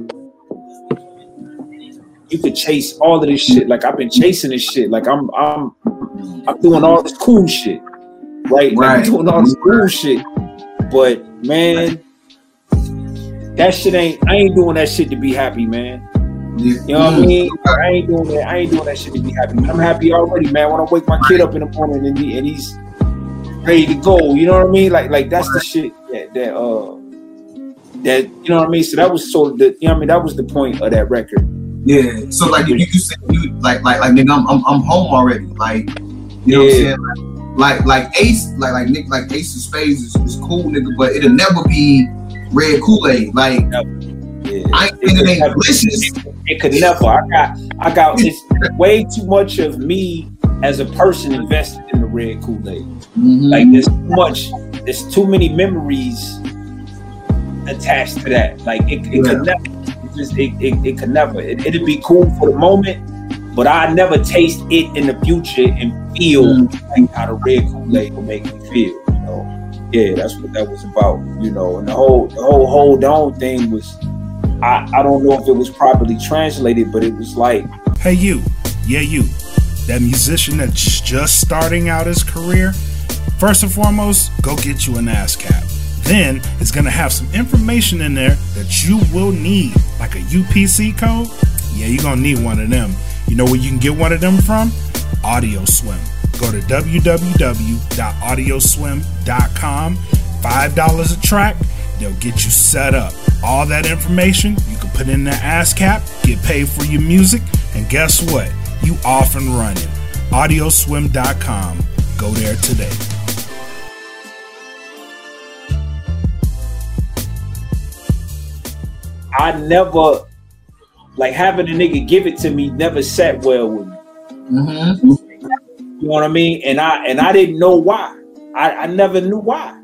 you could chase all of this shit like I've been chasing this shit like I'm I'm I'm doing all this cool shit right, Like, I'm Right. doing all this cool shit but man that shit ain't I ain't doing that shit to be happy man you know what I Mm. mean I ain't doing that I ain't doing that shit to be happy I'm happy already man when I wake my kid up in the morning and, he, and he's ready to go you know what I mean like like that's the shit that that uh that you know what I mean so that was sort of the you know what I mean that was the point of that record Yeah. So like if you, said you like like like nigga, I'm I'm, I'm home already. Like you know Yeah. what I'm saying? Like like Ace, like like Nick, like Ace of Spades is, is cool, nigga, but it'll never be red Kool-Aid. Like yeah. I ain't saying it ain't delicious. It could never. I got, I got. It's way too much of me as a person invested in the red Kool Aid. Mhm. Like there's too much. There's too many memories attached to that. Like it, it could never. It just it, it, it could never. It, it'd be cool for the moment, but I never taste it in the future and feel Mm. like how the red Kool-Aid will make me feel. You know, yeah, that's what that was about. You know, and the whole the whole hold on thing was, I I don't know if it was properly translated, but it was like Hey, you, yeah, you, that musician that's just starting out his career. First and foremost, go get you an ASCAP. Then it's gonna have some information in there that you will need, like a UPC code. Yeah, you're gonna need one of them. You know where you can get one of them from? Audio Swim. Go to www.audioswim.com. $5 a track, they'll get you set up. All that information you can put in the ASCAP, get paid for your music, and guess what? You off and running. Audioswim.com. Go there today. I never like having a nigga give it to me never sat well with me. Mm-hmm. You know what I mean? And I and I didn't know why. I, I never knew why.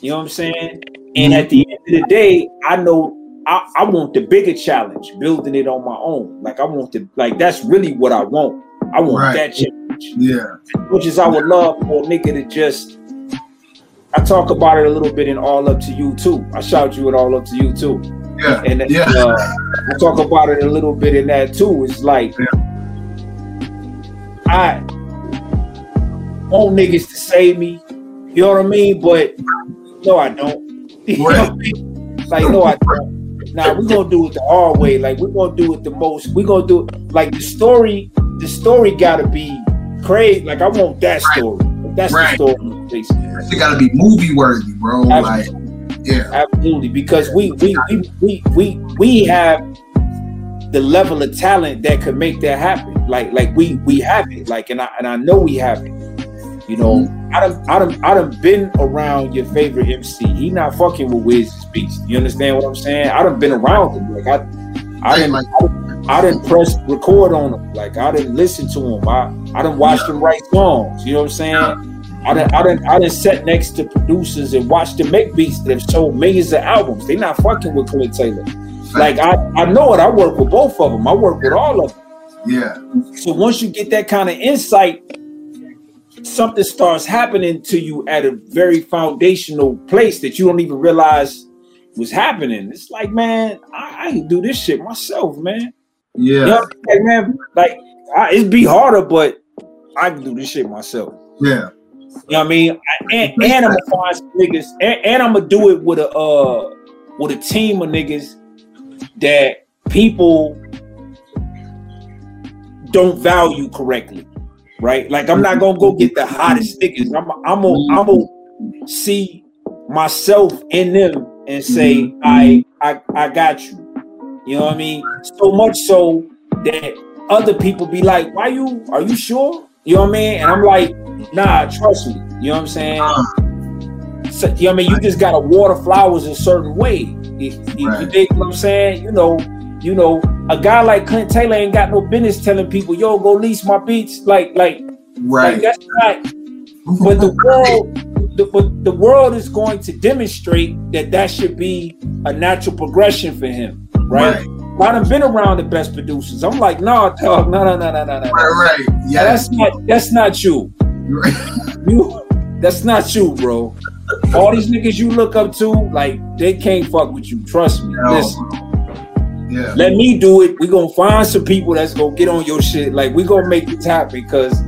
You know what I'm saying? And at the end of the day, I know I, I want the bigger challenge, building it on my own. Like I want to like that's really what I want. I want Right. that challenge. Yeah. Which is I would love for a nigga to just I talk about it a little bit in all up to you too. I shout you it all up to you too. Yeah. And Yeah. uh, I talk about it a little bit in that too. It's like I want niggas to save me. You know what I mean? But no, I don't. You know what I mean? Like, no, I don't. Now we're gonna do it the hard way. Like we're gonna do it the most. We're gonna do it like the story. The story gotta be crazy. Like I want that story. That's Right. the story. It gotta be movie worthy, bro. Like, yeah. Absolutely, because we we we we we we have the level of talent that could make that happen. Like like we we have it. Like and I and I know we have it. You know, I done I done I done been around your favorite MC. He not fucking with Wiz's Beast. You understand what I'm saying? I done been around him. Like I I didn't Like, I didn't press record on him. Like I didn't listen to him. I I didn't watch him write songs. You know what I'm saying? I didn't I didn't I didn't sit next to producers and watch them make beats that have sold millions of albums. They not fucking with Clint Taylor. Like I I know it. I work with both of them. I work with all of them. yeah. So once you get that kind of insight, something starts happening to you at a very foundational place that you don't even realize was happening. It's like, man, I, I can do this shit myself, man. Yeah. You know, like, man, like I, it'd be harder, but I can do this shit myself. Yeah. You know what I mean? And, and I'm gonna find some niggas, and, and I'm gonna do it with a uh with a team of niggas that people don't value correctly, right? Like I'm not gonna go get the hottest niggas. I'm I'm gonna I'm gonna see myself in them and say, mm-hmm. I I I got you. You know what I mean? So much so that other people be like, "Why you? Are you sure?" You know what I mean? And I'm like, "Nah, trust me." You know what I'm saying? Uh-huh. So, you know what I mean? You just gotta water flowers a certain way. If you Right. dig what I'm saying? You know, you know, a guy like Clint Taylor ain't got no business telling people, "Yo, go lease my beats." Like, like, like Right. that's not. But the world, the, but the world is going to demonstrate that that should be a natural progression for him, right? I done been around the best producers. I'm like, nah, dog, no, no, no, no, no, no. Right. Right. Yeah. That's not that's not you. You that's not you, bro. All these niggas you look up to, like, they can't fuck with you. Trust me. No. Listen, Yeah. let me do it. We gonna find some people that's gonna get on your shit. Like, we gonna make this happen because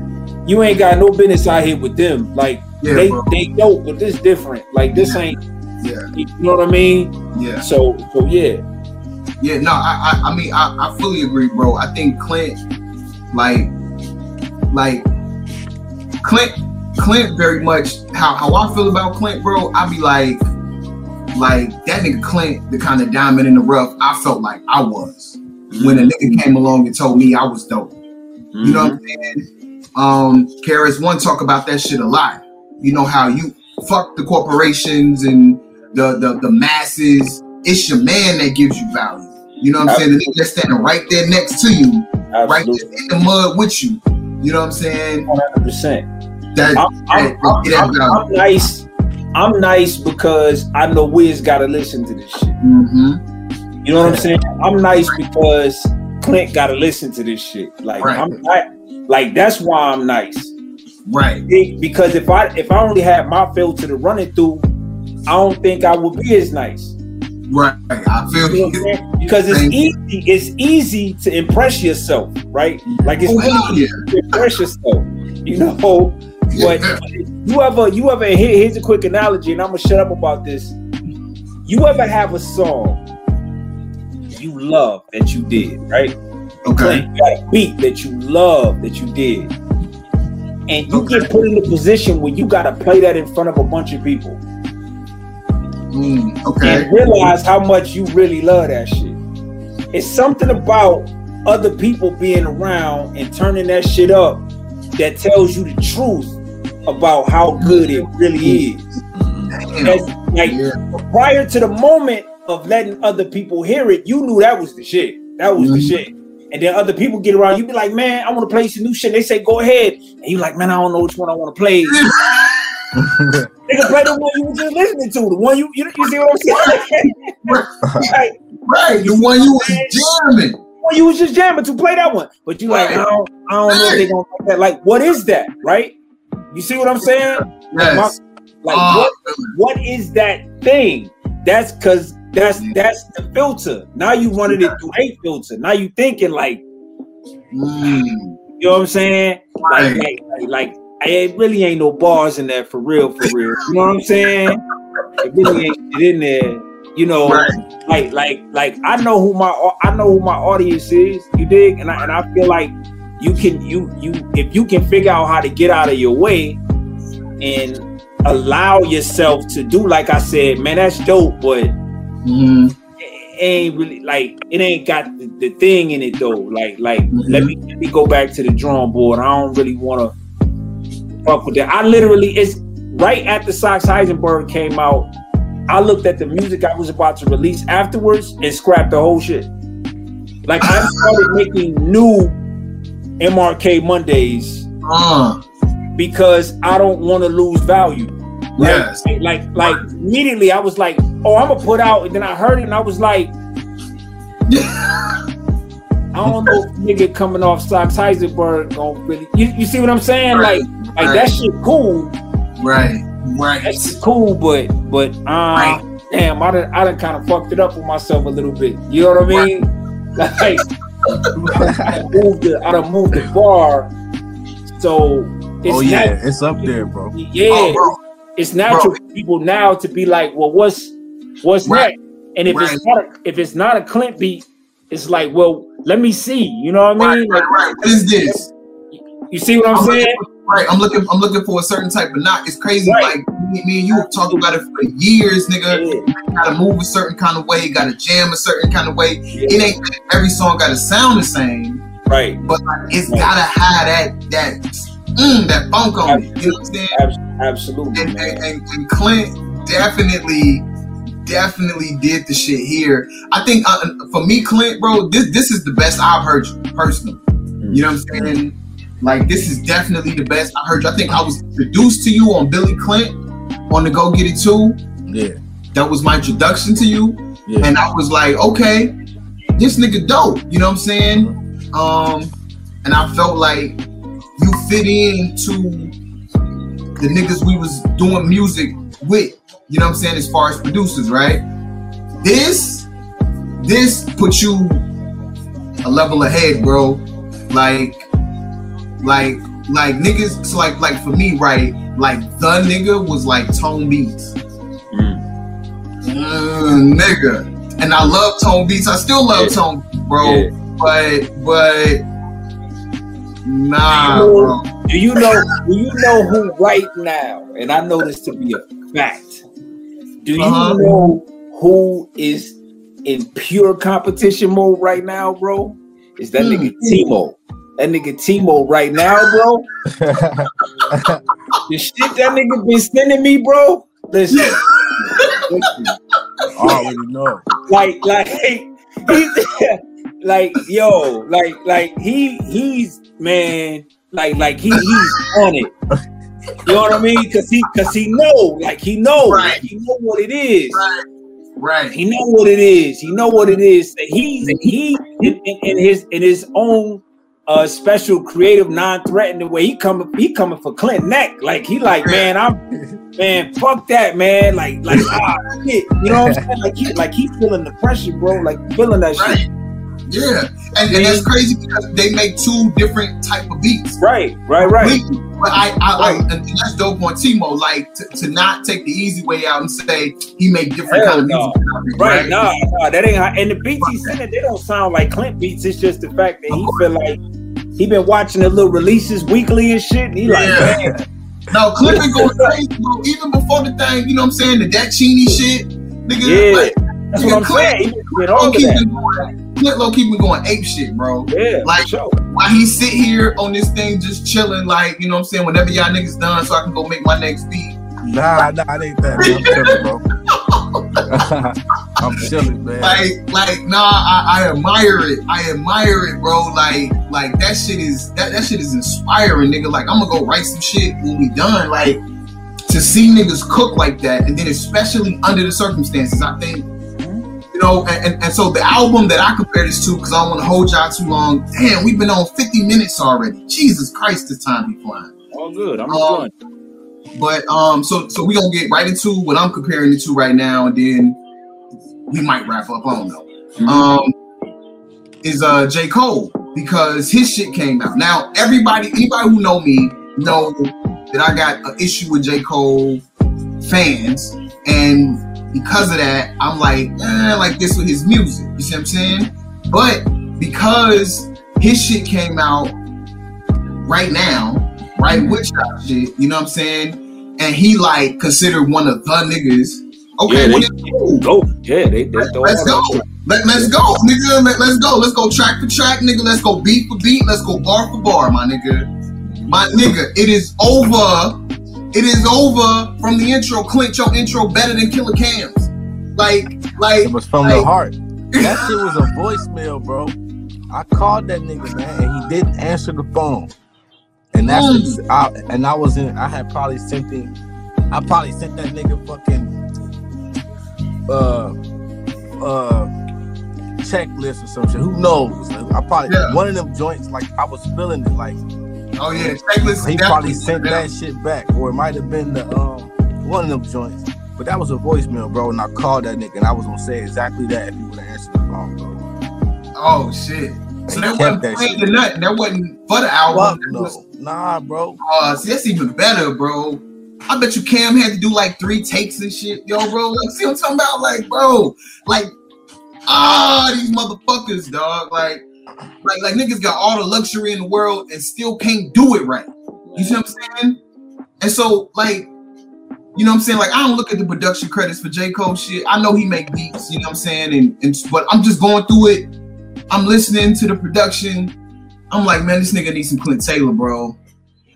you ain't got no business out here with them. Like, Yeah, they bro. they know, but this different. Like, this ain't. Yeah. You know what I mean? Yeah. So, so yeah. Yeah, no, I, I, I mean, I, I fully agree, bro. I think Clint, like, like, Clint, Clint, very much how how I feel about Clint, bro. I be like, like that nigga Clint, the kind of diamond in the rough. I felt like I was when a nigga came along and told me I was dope. You know what I'm saying? Um, KRS-One talk about that shit a lot. You know how you fuck the corporations and the the, the masses. It's your man that gives you value. You know what I'm saying? The nigga that's standing right there next to you, right there in the mud with you. You know what I'm saying? 100. percent That, I'm, I'm, that- I'm, that I'm nice. I'm nice because I know Wiz got to listen to this shit. Mhm. You know what I'm saying? I'm nice because Clint got to listen to this shit. Like Right. I'm not, like that's why I'm nice. Right. It- because if I if I only had my filter to run it through, I don't think I would be as nice. Right. I feel You know. Because it's Thank easy, it's easy to impress yourself, right? Like it's Oh, easy to impress yourself, you know. But you ever, you ever here, here's a quick analogy, and I'm gonna shut up about this. You ever have a song you love that you did, right? Okay. You got a beat that you love that you did, and you Okay. get put in a position where you gotta play that in front of a bunch of people Mm, okay. and realize how much you really love that shit. It's something about other people being around and turning that shit up that tells you the truth about how good it really is. Damn. That's like prior to the moment of letting other people hear it, you knew that was the shit. That was the Mhm. shit. And then other people get around, you be like, man, I want to play some new shit. They say, go ahead. And you like, man, I don't know which one I want to play. Nigga, play the one you were just listening to, the one you you, you see what I'm saying? right. Right. The one you was jamming. Well, you was just jamming to play that one, but you like, I don't, I don't know if they gonna like that. Like, what is that, right? You see what I'm saying? Yes. Like, Oh, what, what is that thing? That's because that's that's the filter. Now you running it through a filter. Now you thinking like, mm, you know what I'm saying? Like, like, like, like, it really ain't no bars in there for real, for real. You know what I'm saying? It really ain't shit in there. You know, Right. like, like, like, I know who my I know who my audience is. You dig? And I and I feel like you can you you if you can figure out how to get out of your way and allow yourself to do like I said, man, that's dope, but mm, it ain't really like it ain't got the, the thing in it though. Like like Mhm. let me let me go back to the drawing board. I don't really want to fuck with that. I literally it's right after SX Heisenberg came out. I looked at the music I was about to release afterwards and scrapped the whole shit. Like I started making new MRK Mondays uh, because I don't want to lose value. Right? yes. Like, like, like immediately I was like, oh, I'm gonna put out, and then I heard it and I was like, I don't know if nigga coming off SX Heisenberg gonna really you, you see what I'm saying? Right. Like like that shit cool. Right. Right. That shit cool, but but uh damn, I done I done kind of fucked it up for myself a little bit. You know what I mean? Like I moved the I done moved the bar. So it's oh yeah, nat- it's up there, bro. yeah, Oh, bro. it's natural for people now to be like, well, what's what's Right. next? And if Right. it's not a, if it's not a Clint beat, it's like, well, let me see. You know what I Right, mean? right, right. What is this? You see what I'm I'm saying? looking, right. I'm looking. I'm looking for a certain type of knock. It's crazy. Right. Like me, me and you have talked about it for years, nigga. Yeah, gotta move a certain kind of way. Got to jam a certain kind of way. yeah, It ain't every song got to sound the same, right. but like, it's Right. gotta have that that mm, that funk on it. You know what I'm saying? Abs- absolutely, and, and, and, and Clint definitely definitely did the shit here. I think uh, for me, Clint, bro, this this is the best I've heard you personally. You know what I'm saying? Like this is definitely the best I heard you. I think I was introduced to you on Billy Clint on the Go Get It Too. Yeah, That was my introduction to you, yeah. and I was like, okay, this nigga dope. You know what I'm saying? Um, and I felt like you fit into the niggas we was doing music with. You know what I'm saying? As far as producers, right? This, this put you a level ahead, bro. Like, like, like niggas. So like, like for me, right? Like the nigga was like Tone Beats. Mm, nigga. And I love Tone Beats. I still love Yeah. Tone, bro. Yeah. But, but, nah, You know- bro. Do you know? Do you know who right now? And I know this to be a fact. Do you Uh-huh. know who is in pure competition mode right now, bro? Is that Hmm. nigga Timo? That nigga Timo right now, bro. The shit that nigga been sending me, bro. Listen, listen. I already know. like, like, he's like, yo, like, like he, he's man, like, like he, he's on it. You know what I mean? Cause he, cause he know, like he know, Right. like, he know what it is. Right. Right. He know what it is. He know what it is. He's he in, in, in his in his own uh special creative non-threatening way. He coming he coming for Clint neck. Like he like man, I'm man, fuck that man. Like like ah shit. You know what I'm saying? Like he like he feeling the pressure, bro. Like feeling that Right. shit. Yeah. And, and that's crazy because they make two different type of beats. Right, right, right. But I, I, Right. and that's dope on Timo, like to, to not take the easy way out and say he make different Hell kind of no. music. Right, nah, nah, that ain't how. And the beats he sending, they don't sound like Clint beats. It's just the fact that he feel like he been watching the little releases weekly and shit. And he like, Yeah. man, No, Clint been going crazy, bro. Even before the thing, you know what I'm saying? The Dat Cheney shit. Nigga, Yeah. like, that's nigga, what I'm Clint, saying. He been been low over been going, Clint low key been going ape shit, bro. Yeah, Like- for sure. While he sit here on this thing just chilling, like, you know what I'm saying? Whenever y'all niggas done, so I can go make my next beat. Nah, nah, it ain't that. Man. I'm chilling, bro. I'm chilling, man. Like, like, nah, I, I admire it. I admire it, bro. Like, like that shit is that, that shit is inspiring, nigga. Like, I'm gonna go write some shit when we done. Like, to see niggas cook like that, and then especially under the circumstances, I think, you know, and, and, and so the album that I compare this to, because I don't want to hold y'all too long. Damn, we've been on 50 minutes already. Jesus Christ, this time be flying. All good. I'm Um, enjoying. But um, so so we gonna get right into what I'm comparing it to right now, and then we might wrap up. I don't know. Mhm. Um, is uh J Cole because his shit came out. Now everybody, anybody who know me know that I got an issue with J Cole fans, and because of that, I'm like, eh, like this with his music. You see what I'm saying? But because his shit came out right now, right with y'all shit, you know what I'm saying? And he like considered one of the niggas. Okay, Yeah, they- cool. Go. Yeah, they, they Let's go. Let, let's go, nigga. Let, let's go. Let's go track for track, nigga. Let's go beat for beat. Let's go bar for bar, my nigga. My nigga, it is over. It is over from the intro. Clint, your intro better than Killa Cam's. Like, like, It was from like, the heart. That shit was a voicemail, bro. I called that nigga, man, and he didn't answer the phone. And that's Mm. I, and I was in. I had probably sent him. I probably sent that nigga fucking uh uh checklist or some shit. Who knows? I probably Yeah. one of them joints. Like I was feeling it. Like Oh yeah, checklist. he probably sent down. that shit back, or it might have been the um one of them joints. But that was a voicemail, bro. And I called that nigga, and I was gonna say exactly that if he would have answered the phone, bro. Oh shit. So that wasn't that shit. nut. That wasn't for the Fuck album. That no, was- nah, bro. Uh, see, that's even better, bro. I bet you Cam had to do like three takes and shit, yo, bro. Like, see what I'm talking about? Like, bro, like, ah, these motherfuckers, dog. Like, like, like niggas got all the luxury in the world and still can't do it right. You see what I'm saying? And so, like, you know what I'm saying? Like, I don't look at the production credits for J. Cole shit. I know he make beats, you know what I'm saying? And, and but I'm just going through it. I'm listening to the production. I'm like, man, this nigga needs some Clint Taylor, bro.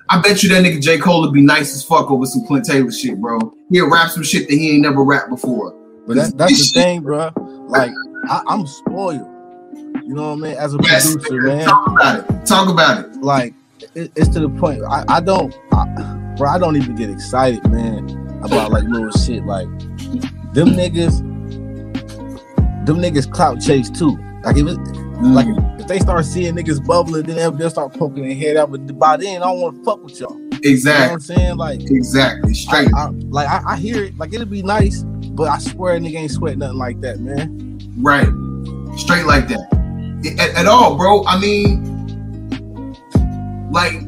I bet you that nigga J. Cole would be nice as fuck over some Clint Taylor shit, bro. He'll rap some shit that he ain't never rapped before. But that, that's the thing, bro. Like I, I'm spoiled. You know what I mean? As a Yes, producer, man. Talk about it. Talk about it. Like it, it's to the point. I, I don't, I, bro. I don't even get excited, man, about like little shit. Like them niggas, them niggas clout chase too. Like if it, like mm. if they start seeing niggas bubbling, then they'll, start poking their head out. But by then, I don't want to fuck with y'all. You know what exactly, I'm saying? Like exactly, I, straight. I, like I, I hear it, like it'll be nice, but I swear a nigga ain't sweat nothing like that, man. Right. Straight like that. At, at all, bro. I mean, like,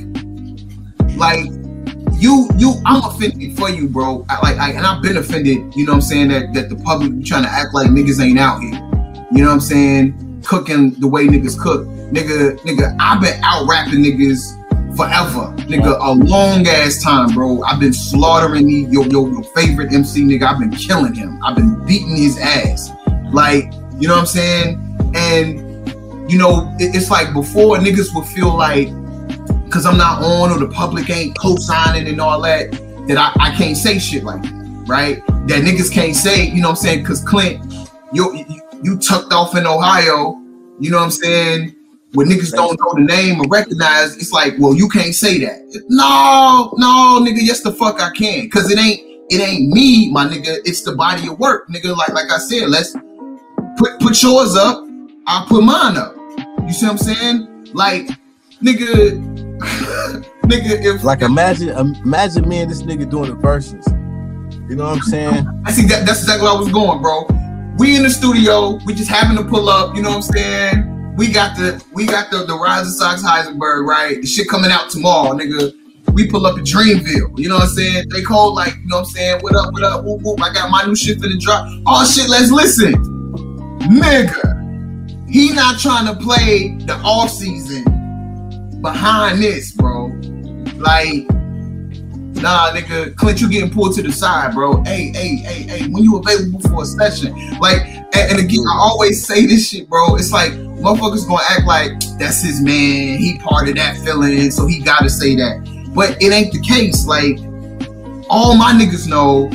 like you, you. I'm offended for you, bro. I, like, I, and I've been offended. You know what I'm saying? That that the public trying to act like niggas ain't out here. You know what I'm saying? Cooking the way niggas cook, nigga, nigga. I've been out rapping niggas forever, nigga. A long ass time, bro. I've been slaughtering your, your your favorite MC, nigga. I've been killing him. I've been beating his ass. Like, you know what I'm saying? And you know, it- it's like before niggas would feel like because I'm not on or the public ain't co-signing and all that, that I, I can't say shit like that, right? That niggas can't say, you know what I'm saying? Because Clint, you, you you tucked off in Ohio, you know what I'm saying? When niggas don't know the name or recognize, it's like, well, you can't say that. No, no, nigga, yes the fuck I can, because it ain't it ain't me, my nigga. It's the body of work, nigga. Like like I said, let's put put yours up. I'll put mine up. You see what I'm saying? Like, nigga, nigga. If Like imagine, imagine me and this nigga doing the verses. You know what I'm saying? I see that that's exactly where I was going, bro. We in the studio, we just having to pull up, you know what I'm saying? We got the we got the the Rise of SX Heisenberg, right? The shit coming out tomorrow, nigga. We pull up in Dreamville, you know what I'm saying? They call like, you know what I'm saying? What up, what up, whoop, whoop. I got my new shit for the drop. Oh shit, let's listen. Nigga, he not trying to play the off season behind this, bro. Like, nah, nigga, Clint, you getting pulled to the side, bro. Hey, hey, hey, hey, when you available for a session? Like, and, and again, I always say this shit, bro. It's like motherfuckers gonna act like that's his man. He part of Dat Feeling, so he gotta say that. But it ain't the case. Like, all my niggas know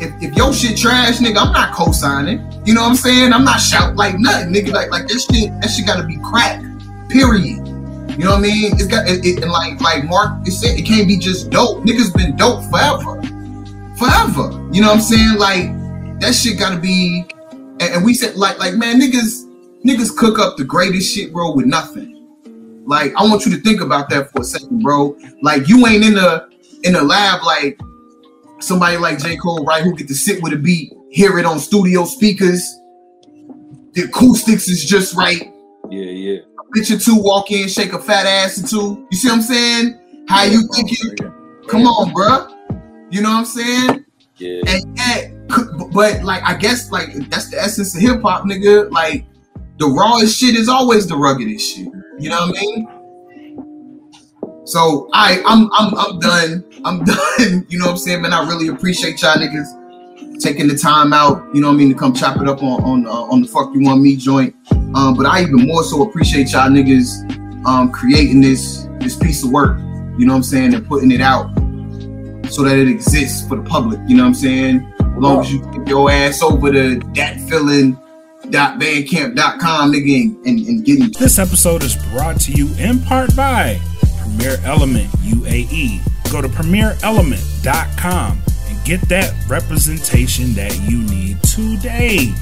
if, if your shit trash, nigga, I'm not co-signing. You know what I'm saying? I'm not shouting like nothing, nigga. Like like this shit, that shit gotta be crack. Period. You know what I mean? It's got it, it- and like like Mark said, it can't be just dope. Niggas been dope forever, forever. You know what I'm saying? Like that shit gotta be. And, and we said like like man, niggas niggas cook up the greatest shit, bro, with nothing. Like I want you to think about that for a second, bro. Like you ain't in the in the lab like somebody like J Cole, right? Who get to sit with a beat, hear it on studio speakers. The acoustics is just right Yeah, yeah. bitch or two walk in, shake a fat ass or two. You see what I'm saying? How you thinking? Come on, bruh. You know what I'm saying? Yeah. And yet, but like I guess like that's the essence of hip hop, nigga. Like the rawest shit is always the ruggedest shit. You know what I mean? So I I'm I'm I'm done. I'm done. You know what I'm saying, man? I really appreciate y'all niggas taking the time out. You know what I mean to come chop it up on on uh, on the fuck you want me joint. Um, but I even more so appreciate y'all niggas um creating this this piece of work. You know what I'm saying and putting it out so that it exists for the public. You know what I'm saying? As long as you get your ass over to datfeelin.bandcamp.com, nigga, and, and, and get it. This episode is brought to you in part by Premier Element UAE. Go to premierelement.com and get that representation that you need today.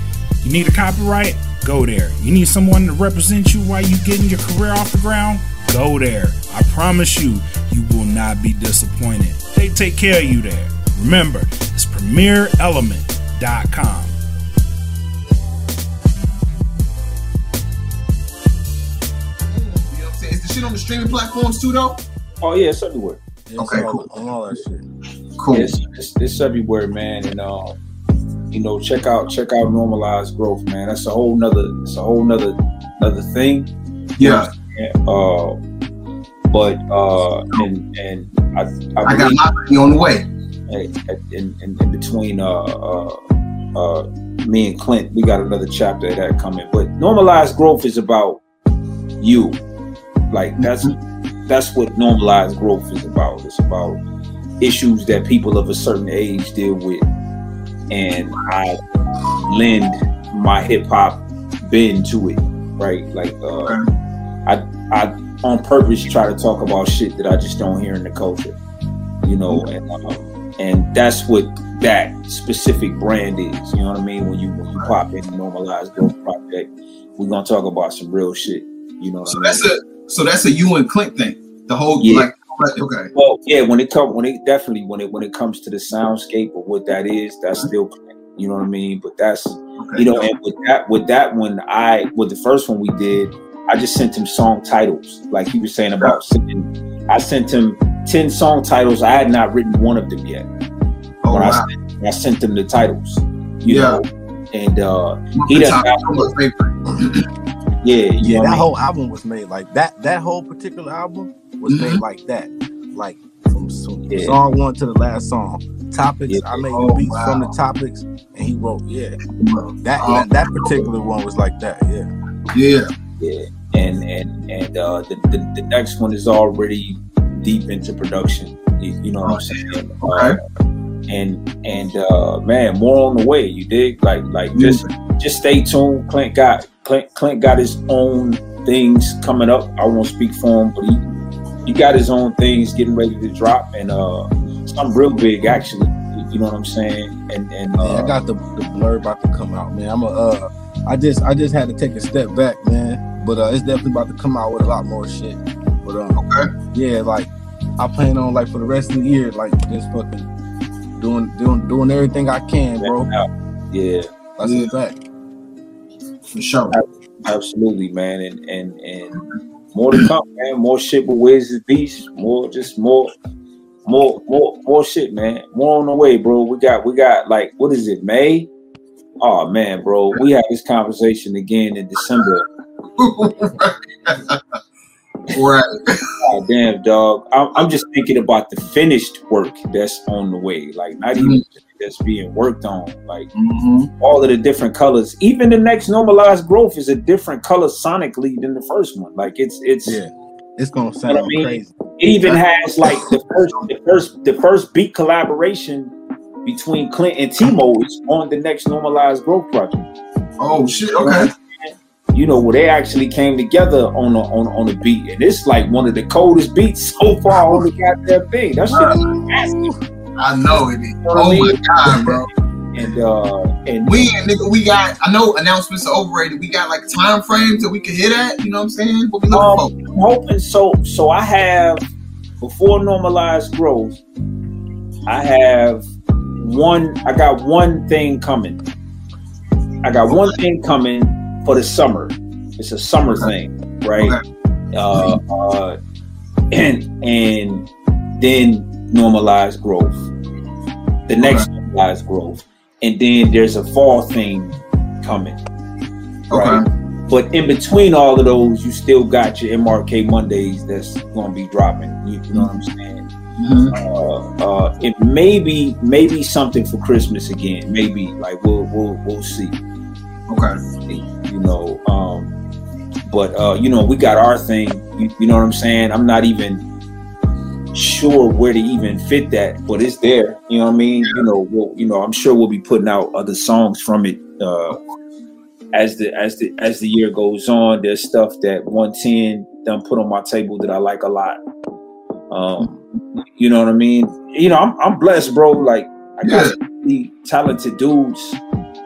You need a copyright? Go there. You need someone to represent you while you're getting your career off the ground? Go there. I promise you, you will not be disappointed. They take care of you there. Remember, it's premierelement.com. shit on the streaming platforms too, though? Oh yeah, it's everywhere. It's Okay, all, cool. all that shit. Cool. It's, it's, it's everywhere, man. And uh, you know, check out check out normalized growth, man. That's a whole nother it's a whole nother another thing. Yeah, Uh, but uh, and and I I, I got believe my money on the way. in, in, in between uh, uh, uh, me and Clint, we got another chapter of that coming. But normalized growth is about you. Like that's that's what normalized growth is about. It's about issues that people of a certain age deal with, and I lend my hip hop bend to it. Right, like uh, I I on purpose try to talk about shit that I just don't hear in the culture. You know, and um, and that's what that specific brand is. You know what I mean? When you when you pop in normalized growth project, we're gonna talk about some real shit. You know So I mean? that's a so that's a you and Clint thing. The whole Yeah. like okay. Well, yeah, when it come when it definitely when it when it comes to the soundscape of what that is, that's still you know what I mean. But that's okay. you know, and with that with that one, I with the first one we did, I just sent him song titles, like he was saying about sending. I sent him ten song titles. I had not written one of them yet. oh, when I sent, I sent them the titles, you Yeah. know, and uh, he doesn't. Song favorite. Yeah, you Yeah, know that I mean? whole album was made like that. That whole particular album was made like that, like from, from Yeah. song one to the last song. Topics. Yeah. I made Oh, the beats wow. from the topics, and he wrote. Yeah, that Oh. that, that particular one was like that. Yeah. Yeah. Yeah, and and and uh, the, the the next one is already deep into production. You, you know what I'm saying? Okay. Uh, and and uh, man, more on the way. You dig? Like like just just stay tuned. Clint got Clint Clint got his own things coming up. I won't speak for him, but he he got his own things getting ready to drop, and uh, something real big actually. You know what I'm saying? And and Yeah, uh, I got the, the blur about to come out, man. I'm a uh I just I just had to take a step back, man. But uh it's definitely about to come out with a lot more shit. But um Okay. yeah, like I plan on like for the rest of the year, like just fucking doing doing doing everything I can, bro. yeah, That's Yeah. a fact. For sure. absolutely, man. And and and more to come, man. More shit with Wiz the Beast. More just more. More, more, more shit, man. More on the way, bro. We got, we got, like, what is it, May? Oh man, bro, we had this conversation again in December. right. God damn, dog. I'm, I'm just thinking about the finished work that's on the way, like not even mm. That's being worked on, like Mm-hmm. all of the different colors. Even the next normalized growth is a different color sonically than the first one. Like it's it's Yeah. It's gonna sound I mean? crazy. it even has like the first the first the first beat collaboration between Clint and Timo is on the next normalized growth project. Oh shit. Okay. You know where they actually came together on a on on a beat, and it's like one of the coldest beats so far on the goddamn thing. That shit is massive. I know it is. what I Oh my mean? god, bro. And uh and We nigga, we got. I know announcements are overrated. We got like time frames that we can hit at. You know what I'm saying? What we looking Um, I'm hoping so. So I have before normalized growth. I have one. I got one thing coming. I got one thing coming for the summer. It's a summer thing, right? Uh, uh, and and then normalized growth. The next normalized growth, and then there's a fall thing coming, right? Okay. But in between all of those, you still got your MRK Mondays that's going to be dropping. You, know what I'm saying? Mhm. Uh, uh, it may be maybe something for Christmas again. Maybe like we'll we'll we'll see. Okay. You know, um, but uh, you know we got our thing. You, you know what I'm saying? I'm not even sure where to even fit that, but it's there. You know what I mean? You know, we'll, you know, I'm sure we'll be putting out other songs from it uh, as the as the as the year goes on. There's stuff that 110 done put on my table that I like a lot. Um, you know what I mean? You know, I'm I'm blessed, bro. Like I got Yeah. really talented dudes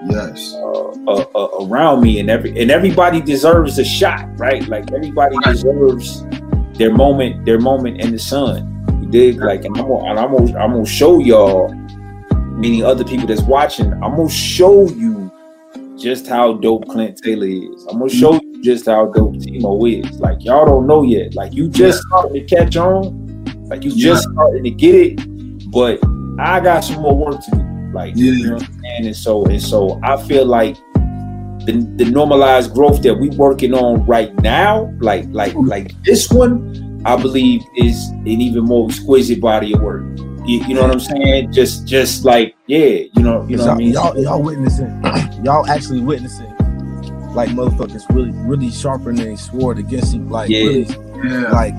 Yes. uh, uh, uh, around me, and every and everybody deserves a shot, right? Like everybody Right. deserves their moment, their moment in the sun. You dig? Like, and I'm gonna, and I'm gonna, I'm gonna show y'all, meaning other people that's watching. I'm gonna show you just how dope Clint Taylor is. I'm gonna show you just how dope Timo is. Like y'all don't know yet. Like you just starting to catch on. Like you just starting to get it, but I got some more work to do. Like Yeah. you know what I'm saying? And so and so I feel like the, the normalized growth that we working on right now, like like hmm. like this one, I believe is an even more exquisite body of work. You, you know what I'm saying? Just just like yeah, you know you know what I mean. y'all, y'all witnessing, y'all actually witnessing, like motherfuckers really, really sharpening their sword against you, like Yeah. really, Yeah. like,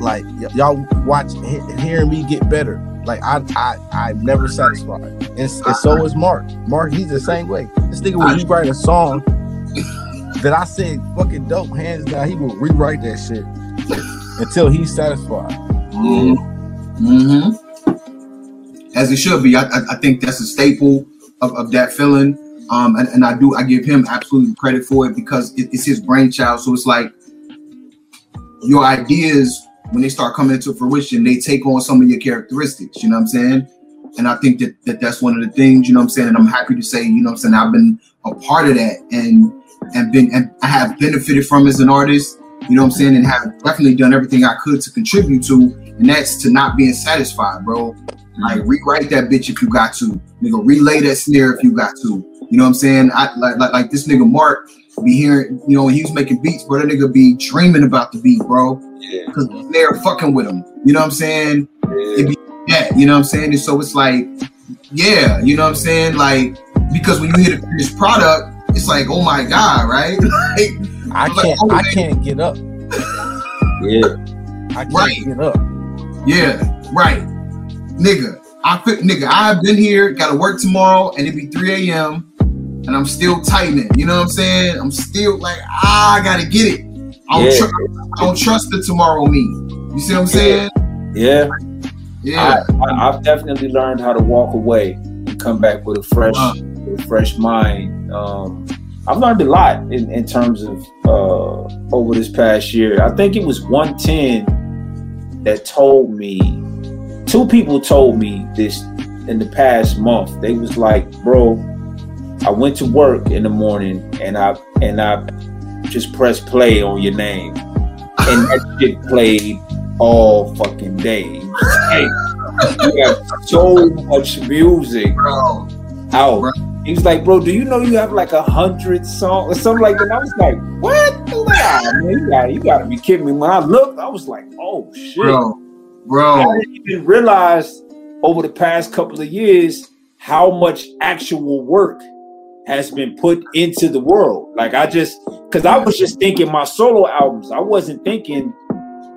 like y- y'all watch, he- hearing me get better. Like I, I, I'm never satisfied, and, and so is Mark. Mark, he's the same way. This nigga will rewrite a song that I said fucking dope, hands down. He will rewrite that shit until he's satisfied. Mm-hmm. As it should be. I, I, I think that's a staple of, of Dat Feeling. Um, and, and I do I give him absolute credit for it because it, it's his brainchild. So it's like your ideas when they start coming into fruition, they take on some of your characteristics. You know what I'm saying? And I think that, that that's one of the things. You know what I'm saying? And I'm happy to say, you know what I'm saying. I've been a part of that and and been and I have benefited from as an artist. You know what I'm saying? And have definitely done everything I could to contribute to and that's to not being satisfied, bro. Like rewrite that bitch if you got to, nigga. Relay that snare if you got to. You know what I'm saying? I like like, like this nigga Mark be hearing, you know, when he was making beats, bro. That nigga be dreaming about the beat, bro, Yeah, because they're fucking with them. You know what I'm saying? yeah, Yeah, you know what I'm saying? And so it's like, yeah, you know what I'm saying? Like because when you hear the finished product, it's like, oh my god, right? like, I can't, oh, I man. can't get up. yeah. I can't Right. get up. Yeah, right. Nigga, I fit nigga, I've been here, gotta work tomorrow, and it be 3 a.m. and I'm still tightening. You know what I'm saying? I'm still like, ah, I gotta get it. I don't, Yeah. tr- I don't trust the tomorrow me. You see what I'm saying? Yeah, Yeah. I, I've definitely learned how to walk away and come back with a fresh, Wow. with a fresh mind. Um, I've learned a lot in, in terms of uh, over this past year. I think it was 110 that told me, two people told me this in the past month. They was like, bro, I went to work in the morning and I and I just press play on your name. And that shit played all fucking day. Hey, you have so much music Bro. out. Right. He was like, bro, do you know you have like a hundred songs or something like that? I was like, what? Was like, "Ah, man, you gotta, you gotta be kidding me. When I looked, I was like, oh shit. Bro. I didn't even realize over the past couple of years how much actual work has been put into the world. Like I just, because I was just thinking my solo albums. I wasn't thinking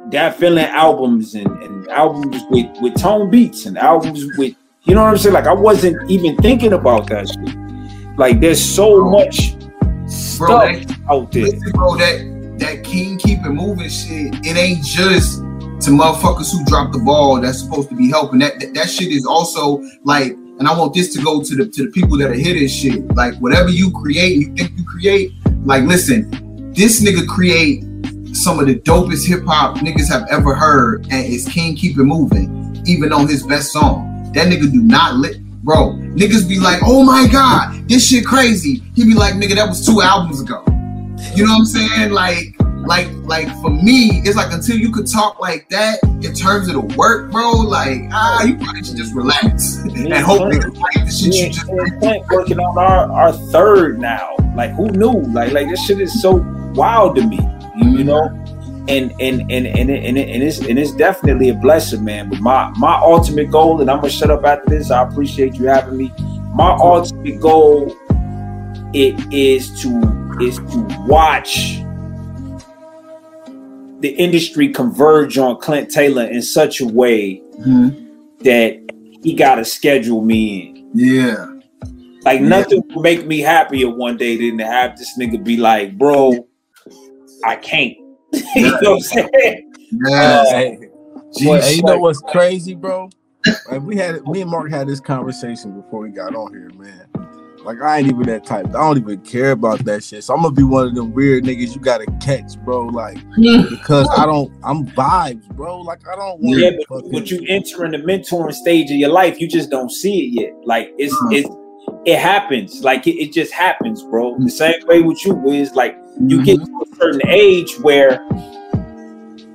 Dat Feeling albums and, and albums with with tone beats and albums with you know what I'm saying. Like I wasn't even thinking about that shit. Like there's so much Bro, stuff that, out there. listen, bro, that that king keep it moving shit, it ain't just to motherfuckers who drop the ball that's supposed to be helping. That, that that shit is also like, and I want this to go to the to the people that are hitting shit. Like whatever you create, you think you create, like listen, this nigga create some of the dopest hip hop niggas have ever heard, and it's King Keep It Moving, even on his best song. That nigga do not lit. Bro, niggas be like, oh my god, this shit crazy. He be like, nigga, that was two albums ago. You know what I'm saying? Like, like, like for me, it's like until you could talk like that in terms of the work, bro. Like, ah, you probably should just relax and hope like the shit you just. Working on our, our third now. Like who knew? Like like this shit is so wild to me. You, you know? And and and and and, and it's and it's definitely a blessing, man. But my my ultimate goal, and I'm gonna shut up after this. I appreciate you having me. My ultimate goal it is to is to watch the industry converge on Clint Taylor in such a way Mhm. that he gotta schedule me in. Yeah, Like Yeah. nothing would make me happier one day than to have this nigga be like, bro, I can't. you know what I'm saying? yeah. Hey, Jeez. hey, you know what's crazy, bro? Like we had me and Mark had this conversation before we got on here, man. Like I ain't even that type. I don't even care about that shit. So I'm gonna be one of them weird niggas you gotta catch, bro. Like because I don't. I'm vibes, bro. Like I don't want. Yeah, but, fucking- but you entering the mentoring stage of your life, you just don't see it yet. Like it's it's it happens. Like it, it just happens, bro. The mm-hmm. same way with you is like you mm-hmm. get to a certain age where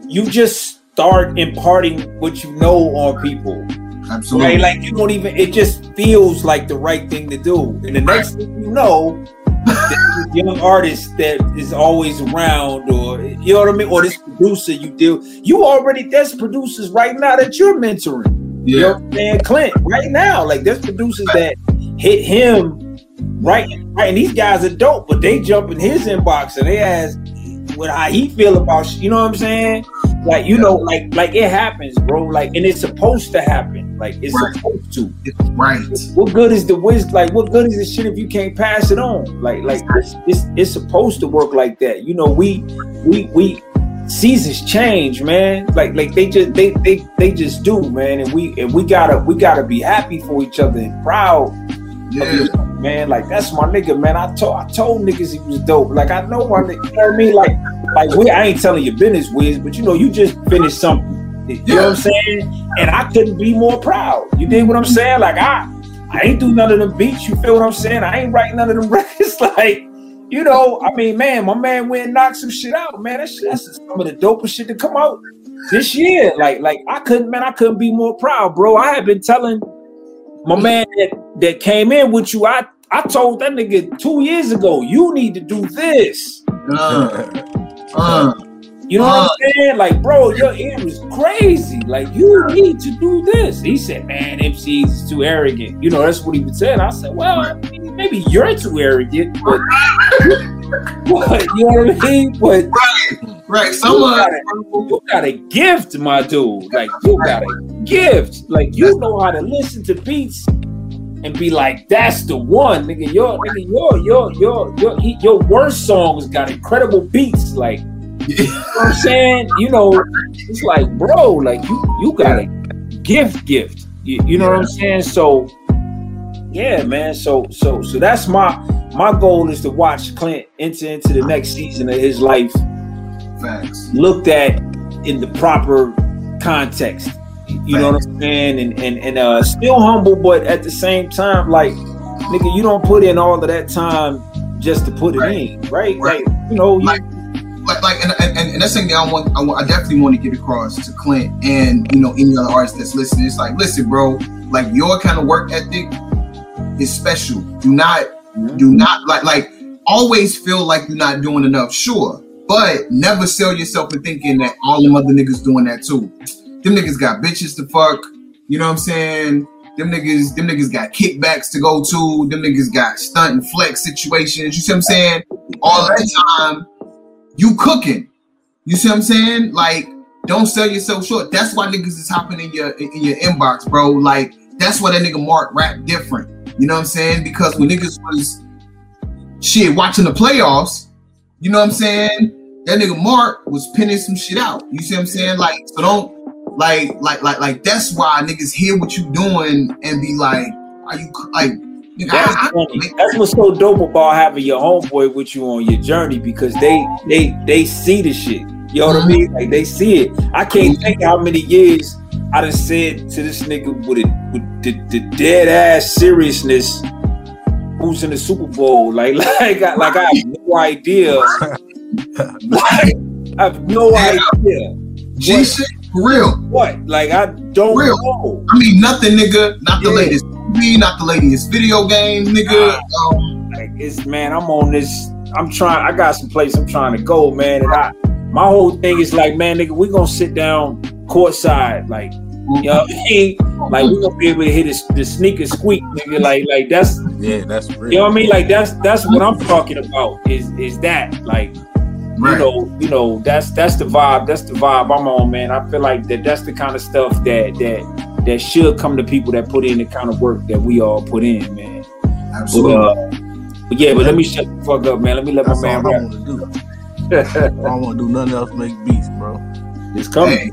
you just start imparting what you know on people. Absolutely. Right? Like you don't even it just feels like the right thing to do. And the next thing you know, this young artist that is always around, or you know what I mean, or this producer you deal, you already there's producers right now that you're mentoring. You know yeah, what I'm saying? Clint, right now, like there's producers that hit him right, right, and these guys are dope, but they jump in his inbox and they ask what how he feel about, you know what I'm saying? Like you know, like like it happens, bro. Like and it's supposed to happen. Like it's Right. supposed to. right. What good is the wisdom? Like what good is the shit if you can't pass it on? Like like it's, it's it's supposed to work like that. You know, we we we seasons change, man. Like like they just they they they just do, man. And we and we gotta we gotta be happy for each other and proud of Yeah, each other, man. Like that's my nigga, man. I told I told niggas he was dope. Like I know my nigga, you know what I mean? Like like we I ain't telling your business, Wiz, but you know you just finished something. You know what I'm saying? And I couldn't be more proud. You dig what I'm saying? Like I I ain't do none of them beats. You feel what I'm saying? I ain't writing none of them records. Like, you know, I mean, man, my man went and knocked some shit out, man. That's, that's some of the dopest shit to come out this year. Like, like I couldn't, man, I couldn't be more proud, bro. I had been telling my man that that came in with you. I I told that nigga two years ago, you need to do this. uh, uh, You know what I'm saying? Like, bro, your ear is crazy. Like, you need to do this. He said, man, MCs is too arrogant. You know, that's what he was saying. I said, well, I mean, maybe you're too arrogant, but, but you know what I mean? But right. right. Some uh, got, a, you got a gift, my dude. Like, you got a gift. Like, you know how to listen to beats and be like, that's the one, nigga. Your nigga, your your your your your worst songs got incredible beats. Like, you know what I'm saying? You know, it's like, bro, like you you got a gift, gift. You, you know what I'm saying? So, yeah, man. So, so, so that's my my goal is to watch Clint enter into the next season of his life Facts. looked at in the proper context. You know what I'm saying? And and and uh still humble, but at the same time, like nigga, you don't put in all of that time just to put it Right. in, right? Right. Like you know, you, Like- Like, like, and, and, and that's something I want, I want, I definitely want to get across to Clint and you know any other artist that's listening. It's like, listen, bro, like your kind of work ethic is special. Do not, do not like, like, always feel like you're not doing enough. Sure, but never sell yourself in thinking that all them other niggas doing that too. Them niggas got bitches to fuck. You know what I'm saying? Them niggas, them niggas got kickbacks to go to. Them niggas got stunt and flex situations. You see what I'm saying? All that time, you cooking. You see what I'm saying? Like, don't sell yourself short. That's why niggas is hopping in your in your inbox, bro. Like, that's why that nigga Mark rap different. You know what I'm saying? Because when niggas was shit watching the playoffs, you know what I'm saying? That nigga Mark was pinning some shit out. You see what I'm saying? Like, so don't like like like like that's why niggas hear what you doing and be like, are you like that's, I- I- funny. that's what's so dope about having your homeboy with you on your journey because they they they see the shit. You know what I mm-hmm. mean? Like they see it. I can't mm-hmm. think how many years I done said to this nigga with it with the, the dead ass seriousness who's in the Super Bowl. Like like I, like I have no idea. like, I have no idea. G shit for real. What? Like I don't Real. know. I mean, nothing, nigga. Not the Yeah. latest movie, not the latest video game, nigga. Um, like it's man, I'm on this. I'm trying. I got some place I'm trying to go, man. And I, my whole thing is like, man, nigga, we gonna sit down courtside, like, you know what I mean? Like we gonna be able to hit this, the sneaker squeak, nigga. Like, like that's, Yeah, that's real. you know what I mean? Like that's that's what I'm talking about. Is is that like, you know, you know, that's that's the vibe. That's the vibe I'm on, man. I feel like that that's the kind of stuff that that that should come to people that put in the kind of work that we all put in, man. But, Absolutely. uh, but yeah, but let me shut the fuck up, man. Let me let That's my all man I rap. want to do. I don't want to do nothing else. Make beats, bro. It's coming. hey,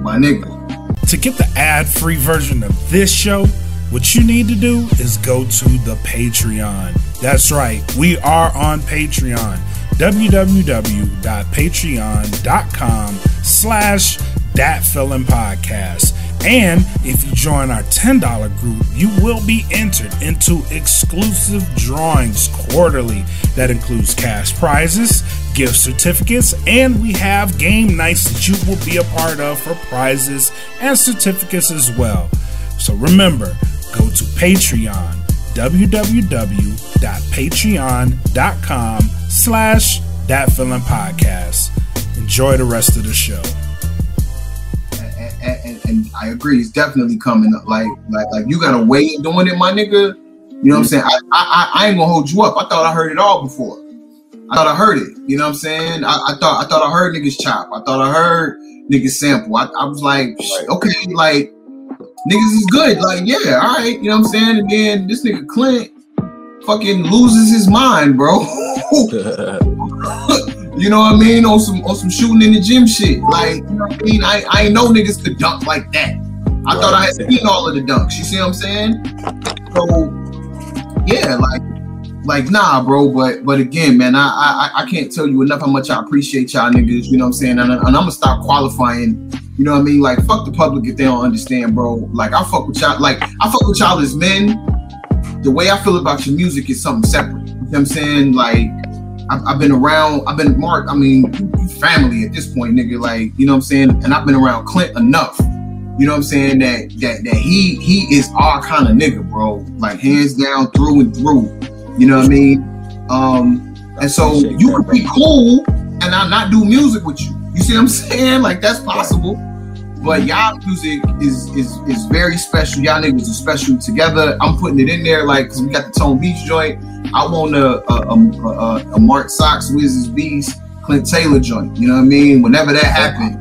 my nigga. To get the ad free version of this show, what you need to do is go to the Patreon. That's right, we are on Patreon. www.patreon.com slash Dat Feeling podcast. And if you join our $10 group you will be entered into exclusive drawings quarterly. That includes cash prizes gift certificates and we have game nights that you will be a part of for prizes and certificates as well. So remember go to patreon www.patreon.com slash Dat Feeling podcast enjoy the rest of the show And, and, and, I agree, it's definitely coming up. Like, like, like you got a way of doing it, my nigga. You know what I'm saying? I, I, I- I ain't gonna hold you up. I thought I heard it all before. I thought I heard it. You know what I'm saying? I, I thought I thought I heard niggas chop. I thought I heard niggas sample. I, I was like, okay, like niggas is good. Like, yeah, all right. You know what I'm saying? And then this nigga Clint fucking loses his mind, bro. You know what I mean? On some on some shooting in the gym shit. Like, you know what I mean? I, I ain't know niggas could dunk like that. I thought I had seen all of the dunks. You see what I'm saying? So yeah, like like nah, bro. But but again, man, I I I can't tell you enough how much I appreciate y'all niggas. You know what I'm saying? And, and I'm gonna stop qualifying. You know what I mean? Like fuck the public if they don't understand, bro. Like I fuck with y'all. Like I fuck with y'all as men. The way I feel about your music is something separate. You know what I'm saying? Like I've, I've been around, I've been Mark, I mean, family at this point, nigga. Like, you know what I'm saying? And I've been around Clint enough. You know what I'm saying? That that that he he is our kind of nigga, bro. Like hands down through and through. You know what I mean? Um, and so you could be cool and I not do music with you. You see what I'm saying? Like that's possible. But mm-hmm. y'all music is is is very special. Y'all niggas are special together. I'm putting it in there, like, cause we got the Tone Beach joint. I want a a, a, a, a MRK SX Wizards Beast Clint Taylor joint. You know what I mean? Whenever that happened,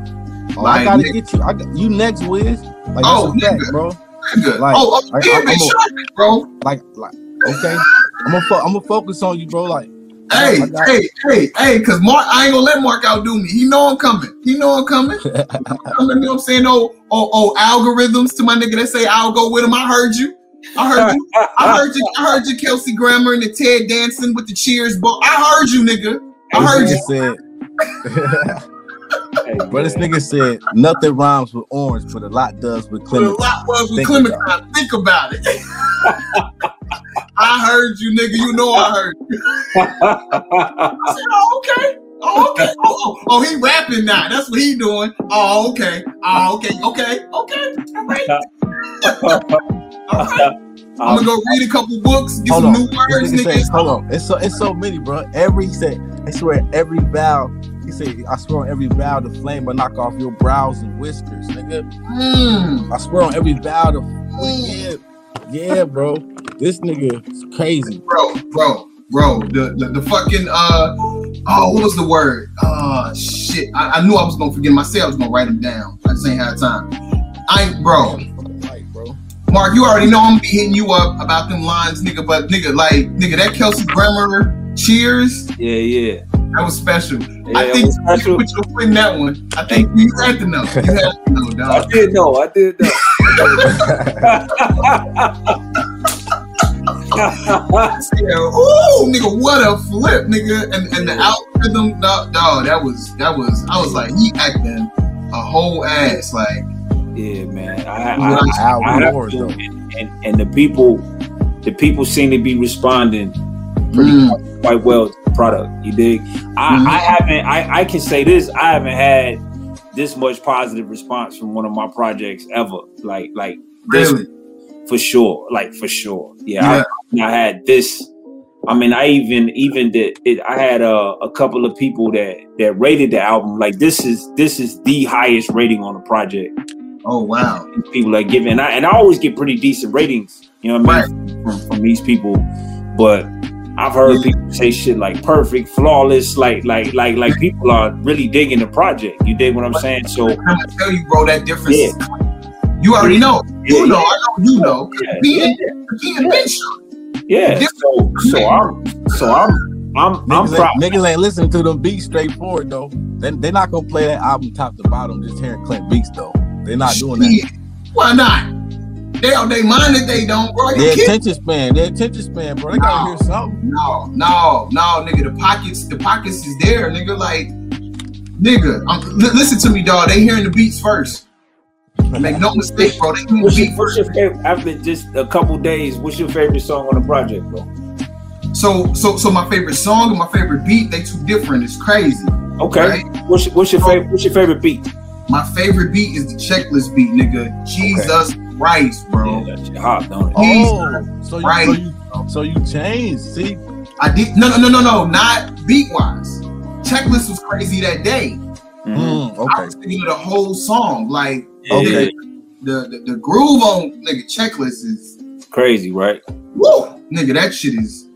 Oh, I gotta nigga- get you. I got you next, Wiz. Like, Oh, that's a fact, bro. nigga. Like, oh, oh like, I'm bitch, a- bro. Like, like, okay. I'm gonna, fo- I'm gonna focus on you, bro. Like, Hey, got- hey, hey, hey, cause Mark, I ain't gonna let Mark outdo me. He know I'm coming. He know I'm coming. I'm you know what I'm saying? Oh, oh, oh, algorithms to my nigga that say I'll go with him. I heard you. I heard you. I heard you. I heard you, Kelsey Grammer and the Ted Danson with the cheers. But I heard you, nigga. I heard you. said, Hey, but this nigga said nothing rhymes with orange, but a lot does with But a Clement. lot was with Think Clementine. Think about it. I heard you, nigga. You know I heard you. I said, oh, okay. Oh, okay. Oh, oh, oh, he rapping now. That's what he doing. Oh, okay. Oh, okay. Okay. Okay. All right. All right. I'm gonna go read a couple books, get Hold some on. new words, nigga nigga. said, hold on. It's so it's so many, bro. Every he said, I swear every vow. He said, I swear on every vow the flame will knock off your brows and whiskers, nigga. Mm, I swear on every vow the mm. yeah, yeah, bro. This nigga is crazy. bro, bro, bro. The, the the fucking uh oh, what was the word? Uh shit. I, I knew I was gonna forget myself. I was gonna write them down. I just ain't had time. I ain't bro. Mark, you already know I'm gonna be hitting you up about them lines, nigga. But nigga, like nigga, that Kelsey Grammer cheers, yeah, yeah. that was special. Yeah, I think was you special. put your foot in that one. I think you had to know. You had to know, I did know. I did know. Yeah, ooh, nigga, what a flip, nigga. And and the algorithm, dog, dog, that was that was I was like, he acting a whole ass. Like, yeah, man. I, Yeah, I, I, I have to, and, and, and the people, the people seem to be responding pretty mm, quite, quite well to the product. You dig? I, Mhm. I haven't. I, I can say this. I haven't had this much positive response from one of my projects ever. Like like this really. For sure. Like for sure. Yeah. Yeah. I, I had this. I mean, I even even did. It, I had a, a couple of people that that rated the album. Like this is this is the highest rating on the project. Oh wow. People are giving, and I, and I always get pretty decent ratings. You know what I mean from, from these people, but. I've heard people say shit like perfect, flawless, like like like like people are really digging the project. You dig what I'm saying? So I'm tell you, bro, that difference. Yeah. Is You already know. Yeah, You know. yeah. I know. You know. yeah, Being, yeah, being been yeah. So so I'm so I'm I'm I'm Niggas, proud. ain't, niggas ain't listening to them beats straightforward though. They they not gonna play that album top to bottom just hearing Clint beats though. They're not doing that. Why not? They on they mind that they don't, bro. You Their attention span, their attention span, bro. They gotta hear something. No, no, no, nigga. The pockets, the pockets is there, nigga. Like, nigga, I'm, li- listen to me, dog. They hearing the beats first. Make no mistake, bro. They What's your, what's your favorite? After just a couple days, what's your favorite song on the project, bro? So, so, so my favorite song and my favorite beat, they two different. It's crazy. Okay. Right? What's your, what's your favorite? What's your favorite beat? My favorite beat is the checklist beat, nigga. Jesus Christ, bro. Yeah, that shit hot, don't it? Oh, so you, Right. so you so you changed. See, I did no, no, no, no, no, not beat wise. Checklist was crazy that day. Mhm. Mm, I okay. was thinking of the whole song, like Okay. the, the the groove on nigga checklist is It's crazy, right? woo, nigga. That shit is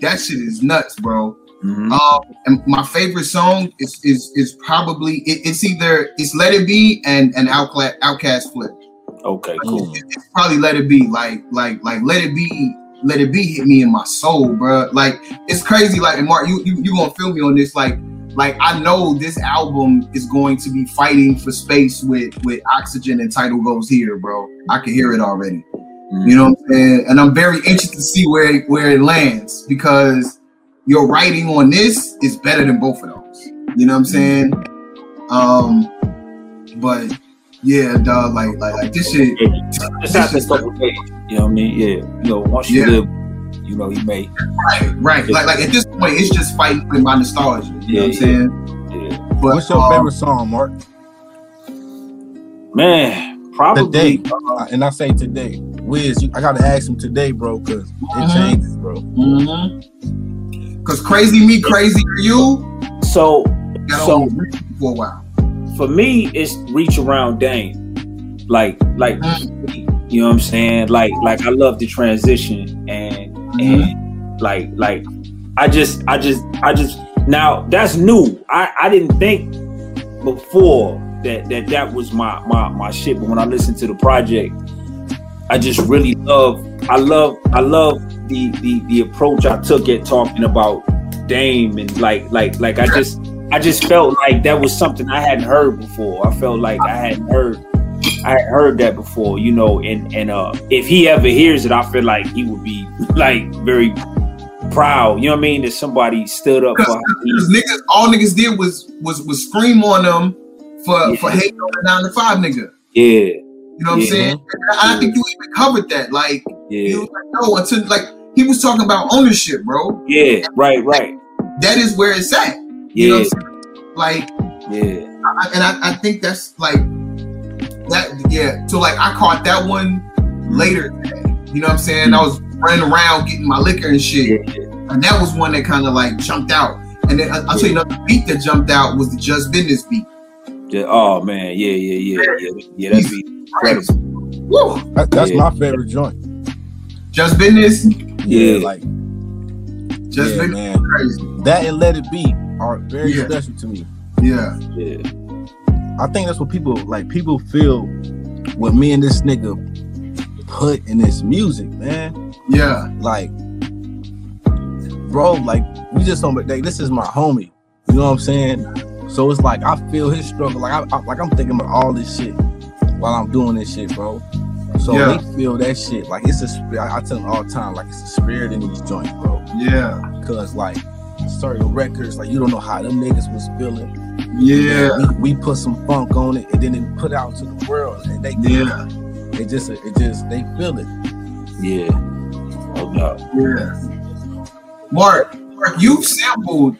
that shit is nuts, bro. Mhm. Um, and my favorite song is is is probably it, it's either it's Let It Be and and OutKast OutKast Flip. Okay, cool. It's probably Let It Be, like like like Let It Be. Let it be hit me in my soul, bro. Like it's crazy. Like and Mark, you you you gonna feel me on this? Like like I know this album is going to be fighting for space with with oxygen and title goes here, bro. I can hear it already. Mhm. You know what I'm saying? And I'm very interested to see where it, where it lands because your writing on this is better than both of those. You know what I'm saying? Um, but yeah, dog, like like like this shit. Just after a couple days, you know what I mean? Yeah, you know, once you Yeah. live, you know, he may, Right, right. Like like at this point, it's just fighting with my nostalgia. You know what I'm Yeah, saying? yeah. But What's your um, favorite song, Mark? Man, probably. Today. uh, And I say today, Wiz, you, I gotta ask him today, bro, because it Mhm. changes, bro. mhm. Cause crazy me, crazy you. so Got So- for a while. for me, it's reach around Dame. Like, like, Mm. you know what I'm saying? Like, like I love the transition and Mm-hmm. and like, like I just, I just, I just. Now that's new. I I didn't think before that that that was my my my shit. But when I listened to the project, I just really love. I love. I love the the the approach I took at talking about Dame and like like like I just I just felt like that was something I hadn't heard before. I felt like I hadn't heard I heard that before, you know, and and uh if he ever hears it, I feel like he would be like very proud, you know what I mean, that somebody stood up for niggas, all niggas did was was was scream on them for for hating on the nine to five nigga. Yeah, You know what I'm saying? And I think you even covered that. Like yeah, you like, no, until like he was talking about ownership, bro. yeah, right, right. That is where it's at. You know Yeah, what I'm saying? Like, yeah, I, and I, I think that's like that. Yeah. So like, I caught that one later. You know what I'm saying? I was running around getting my liquor and shit, yeah, and that was one that kind of like jumped out. And then I- I'll tell you another beat that jumped out was the Just Business beat. yeah. Oh man, yeah, yeah, yeah, yeah, yeah. That'd be incredible. Woo! That, that's Yeah. my favorite joint. Just Business, Yeah. like Just yeah, Business, man. crazy. That and Let It Be are very Yeah. special to me. Yeah. Yeah, I think that's what people like. People feel what me and this nigga put in this music, man. Yeah. Like, bro, like we just on. Like, this is my homie. You know what I'm saying? So it's like I feel his struggle. Like I, I like I'm thinking about all this shit while I'm doing this shit, bro. So Yeah. they feel that shit. Like it's a spirit. I I tell them all the time, like it's a spirit in these joints, bro. Yeah. Cause like certain records, like you don't know how them niggas was feeling. Yeah. We, we put some funk on it and then it put out to the world and they Yeah. it just it just they feel it. yeah. Oh no. Yeah. Mark, Mark, you've sampled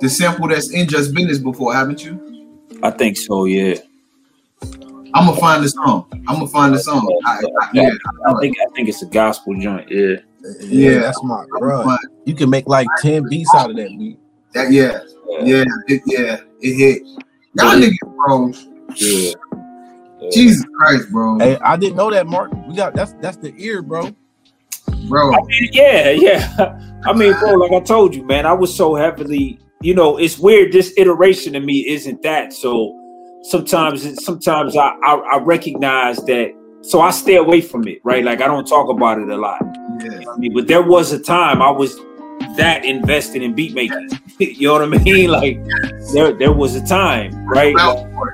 the sample that's in Just Business before, haven't you? I think so. Yeah. I'm gonna find the song. I'm gonna find the song. I, I, yeah, I think I think it's a gospel joint. Yeah. Yeah. that's my bro. You can make like 10 beats out of that beat. that, yeah, yeah, it, yeah, it hit. Y'all niggas, bro. Yeah. Yeah. Jesus Christ, bro, Hey, I didn't know that, Mark. We got that's that's the ear, bro. bro. I mean, yeah, yeah. I mean, bro, like I told you, man, I was so heavily, you know, it's weird. This iteration of me isn't that. So sometimes, sometimes I, I, I recognize that. So I stay away from it, right? Like I don't talk about it a lot. Yeah, I mean, but there was a time I was that invested in beat making. you know what I mean? Like there, there was a time, right?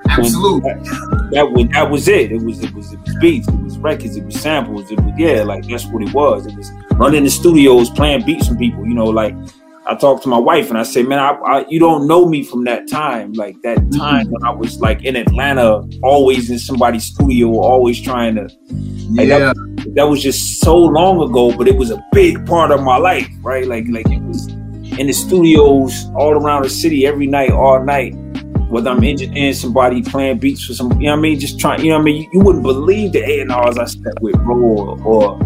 Absolutely. that was that was it. It was it was it was beats, it was records, it was samples, it was yeah, like that's what it was. It was running the studios, playing beats from people. You know, like I talked to my wife and I say, man, I, I, you don't know me from that time, like that mm-hmm. time when I was like in Atlanta, always in somebody's studio, always trying to. Like, Yeah, That was just so long ago, but it was a big part of my life, right? Like like it was in the studios all around the city every night, all night whether I'm engineering somebody playing beats for some, you know what I mean? Just trying, you know what I mean? You, you wouldn't believe the A&Rs I sat with, bro, or, or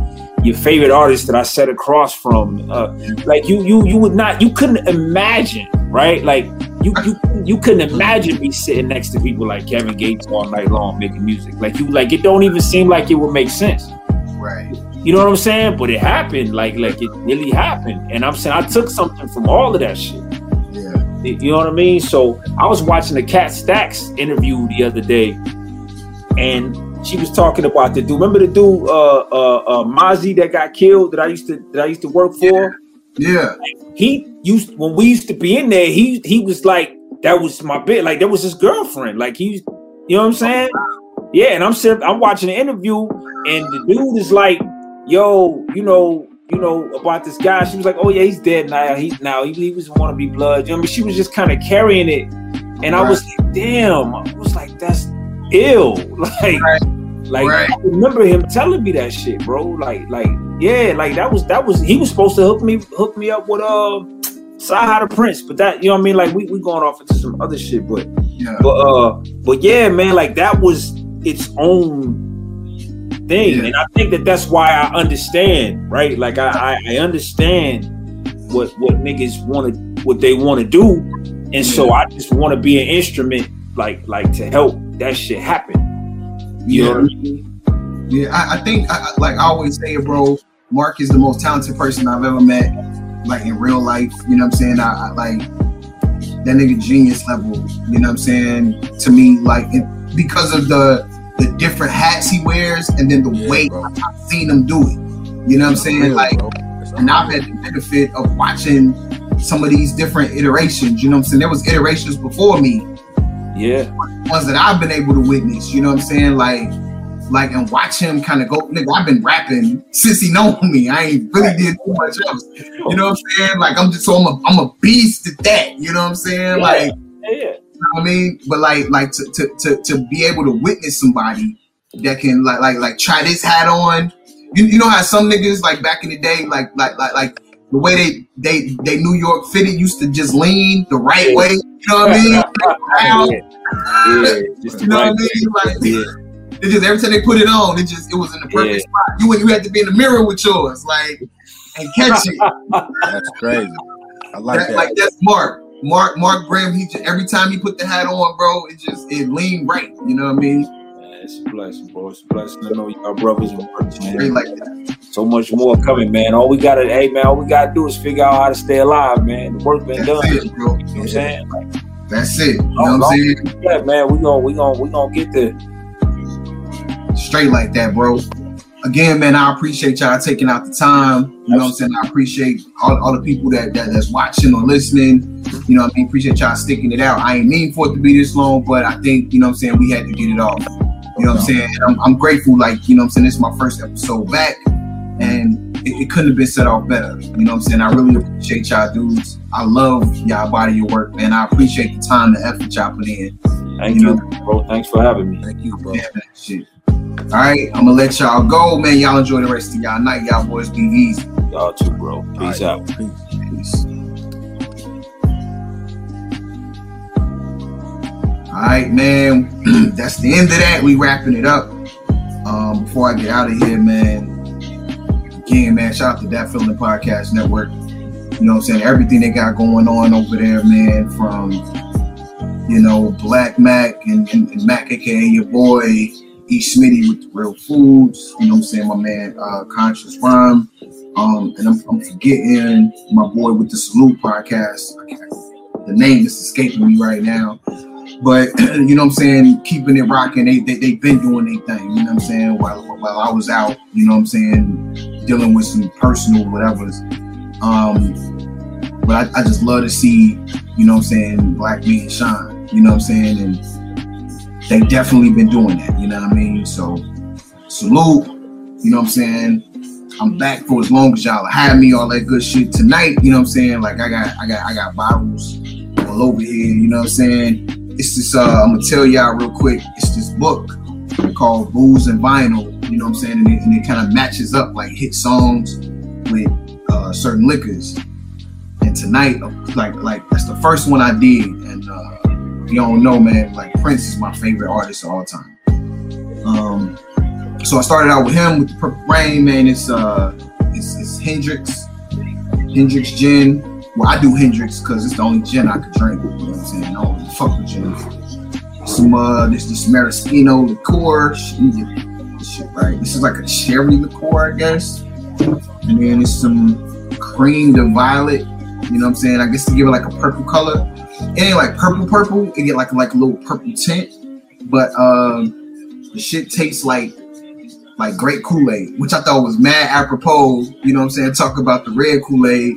your favorite artist that I sat across from. Uh, like you, you, you would not, you couldn't imagine, right? Like you, you, you couldn't imagine me sitting next to people like Kevin Gates all night long making music. Like you, like it don't even seem like it would make sense. right. You know what I'm saying? But it happened, like, like it really happened. And I'm saying I took something from all of that shit. Yeah, You know what I mean? So I was watching the Kat Stacks interview the other day, and she was talking about the dude. Remember the dude, uh, uh, uh, Mozzie that got killed that I used to that I used to work for. yeah, He used when we used to be in there. He he was like that was my bit. Like that was his girlfriend. Like he, you know what I'm saying? Yeah. And I'm sitting, I'm watching the interview, and the dude is like, "Yo, you know." You know about this guy. She was like, "Oh yeah, he's dead now. He now he, he was want to be blood." You know, I mean, she was just kind of carrying it, and I was like, "Damn!" I was like, "That's ill." Like, Right. like Right. I remember him telling me that shit, bro. Like, like yeah, like that was that was he was supposed to hook me hook me up with uh Saha the Prince, but that you know what I mean. Like we we going off into some other shit, but yeah, but uh but yeah, man, like that was its own thing, Yeah. and I think that that's why I understand, right? Like I I, I understand what what niggas want to what they want to do, and so I just want to be an instrument, like like to help that shit happen. You know what I mean? yeah. I, I think, I, I- like I always say, it, bro. Mark is the most talented person I've ever met, like in real life. You know what I'm saying? I, I like that nigga genius level. You know what I'm saying? To me, like it, because of the the different hats he wears, and then the Yeah, way bro. I've seen him do it. You know what I'm saying? Real, Like, and I've had the benefit of watching some of these different iterations. You know what I'm saying? There was iterations before me, Yeah. ones that I've been able to witness. You know what I'm saying? Like, like and watch him kind of go. Nigga, I've been rapping since he known me. I ain't really did too much else. You know what I'm saying? Like I'm just so I'm a I'm a beast at that. You know what I'm saying? Like Yeah. you know what I mean? But like like to to to, to be able to witness somebody that can like like like try this hat on. You, you know how some niggas like back in the day, like like like like the way they they they New York fitted used to just lean the right way. You know what I mean? Around. yeah. yeah. Just You know right what I mean? Like Yeah. it just every time they put it on, it just it was in the perfect Yeah. spot. You you had to be in the mirror with yours, like and catch it. That's crazy. I like That- that. like that's Mark. Mark Mark Graham. He just, every time he put the hat on, bro, it just it leaned right. You know what I mean? It's a blessing, bro. It's a blessing to know y'all brothers and Straight man. like that. So much more coming, man. All we gotta, hey man, all we gotta do is figure out how to stay alive, man. The work been That's done. it, You know what I'm saying? Like, That's it. You know what. I'm saying? yeah, man, we gonna we gonna we gonna get there. Straight like that, bro. Again, man, I appreciate y'all taking out the time. You know what I'm saying? I appreciate all, all the people that, that that's watching or listening. You know what I mean? Appreciate y'all sticking it out. I ain't mean for it to be this long, but I think, you know what I'm saying, we had to get it off. You know what I'm saying? I'm, I'm grateful, like, you know what I'm saying, this is my first episode back. And it, it couldn't have been set off better. You know what I'm saying? I really appreciate y'all dudes. I love y'all body of work, man. I appreciate the time, the effort y'all put in. thank You you, know. bro. Thanks for having me. Thank you, bro. Yeah, man, shit. All right, I'm gonna let y'all go, man. Y'all enjoy the rest of y'all night. Y'all boys be easy. Y'all too, bro. Peace right, out. Peace. Peace. All right, man. That's the end of that. We wrapping it up. Um, before I get out of here, man. Again, man, shout out to Dat Feeling Podcast Network. You know I'm saying? Everything they got going on over there, man, from you know, Black Mac and, and, and Mac, aka your boy, E. Smitty with the real foods. You know I'm saying? My man, uh, Conscious Rhyme. Um, and I'm, I'm forgetting my boy with the Salute podcast. The name is escaping me right now. But you know what I'm saying, keeping it rocking. They they they've been doing their thing. You know what I'm saying. While while I was out, you know what I'm saying, dealing with some personal whatever's. Um, but I, I just love to see, you know what I'm saying, black men shine. You know what I'm saying, and they definitely been doing that. You know what I mean. So salute. You know what I'm saying. I'm back for as long as y'all have me, all that good shit tonight. You know what I'm saying? Like I got I got I got bottles all over here, you know what I'm saying? It's this uh I'm gonna tell y'all real quick, it's this book called Booze and Vinyl, you know what I'm saying? And it, it kind of matches up like hit songs with uh certain liquors. And tonight, uh, like like that's the first one I did, and uh you don't know, man, like Prince is my favorite artist of all time. Um so I started out with him with the Purple Rain, man. It's uh, it's, it's Hendrick's, Hendrick's gin. Well, I do Hendrick's because it's the only gin I could drink. You know what I'm saying? I don't really fuck with gin. Some uh, this this maraschino liqueur. Shit, shit right. This is like a cherry liqueur, I guess. And then it's some crème de violette. You know what I'm saying? I guess to give it like a purple color. It ain't like purple purple. It get like like a little purple tint. But um, the shit tastes like like great Kool-Aid, which I thought was mad apropos, you know what I'm saying? Talk about the red Kool-Aid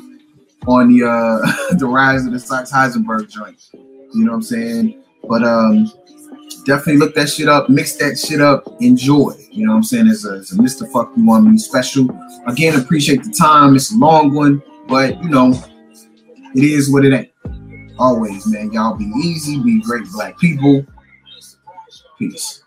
on the uh the rise of the SX Heisenberg joint. You know what I'm saying? But um definitely look that shit up, mix that shit up, enjoy. You know what I'm saying? It's a, it's a Mr. Fuck You Want Me special. Again, appreciate the time. It's a long one, but you know, it is what it ain't. Always, man. Y'all be easy, be great black people. Peace.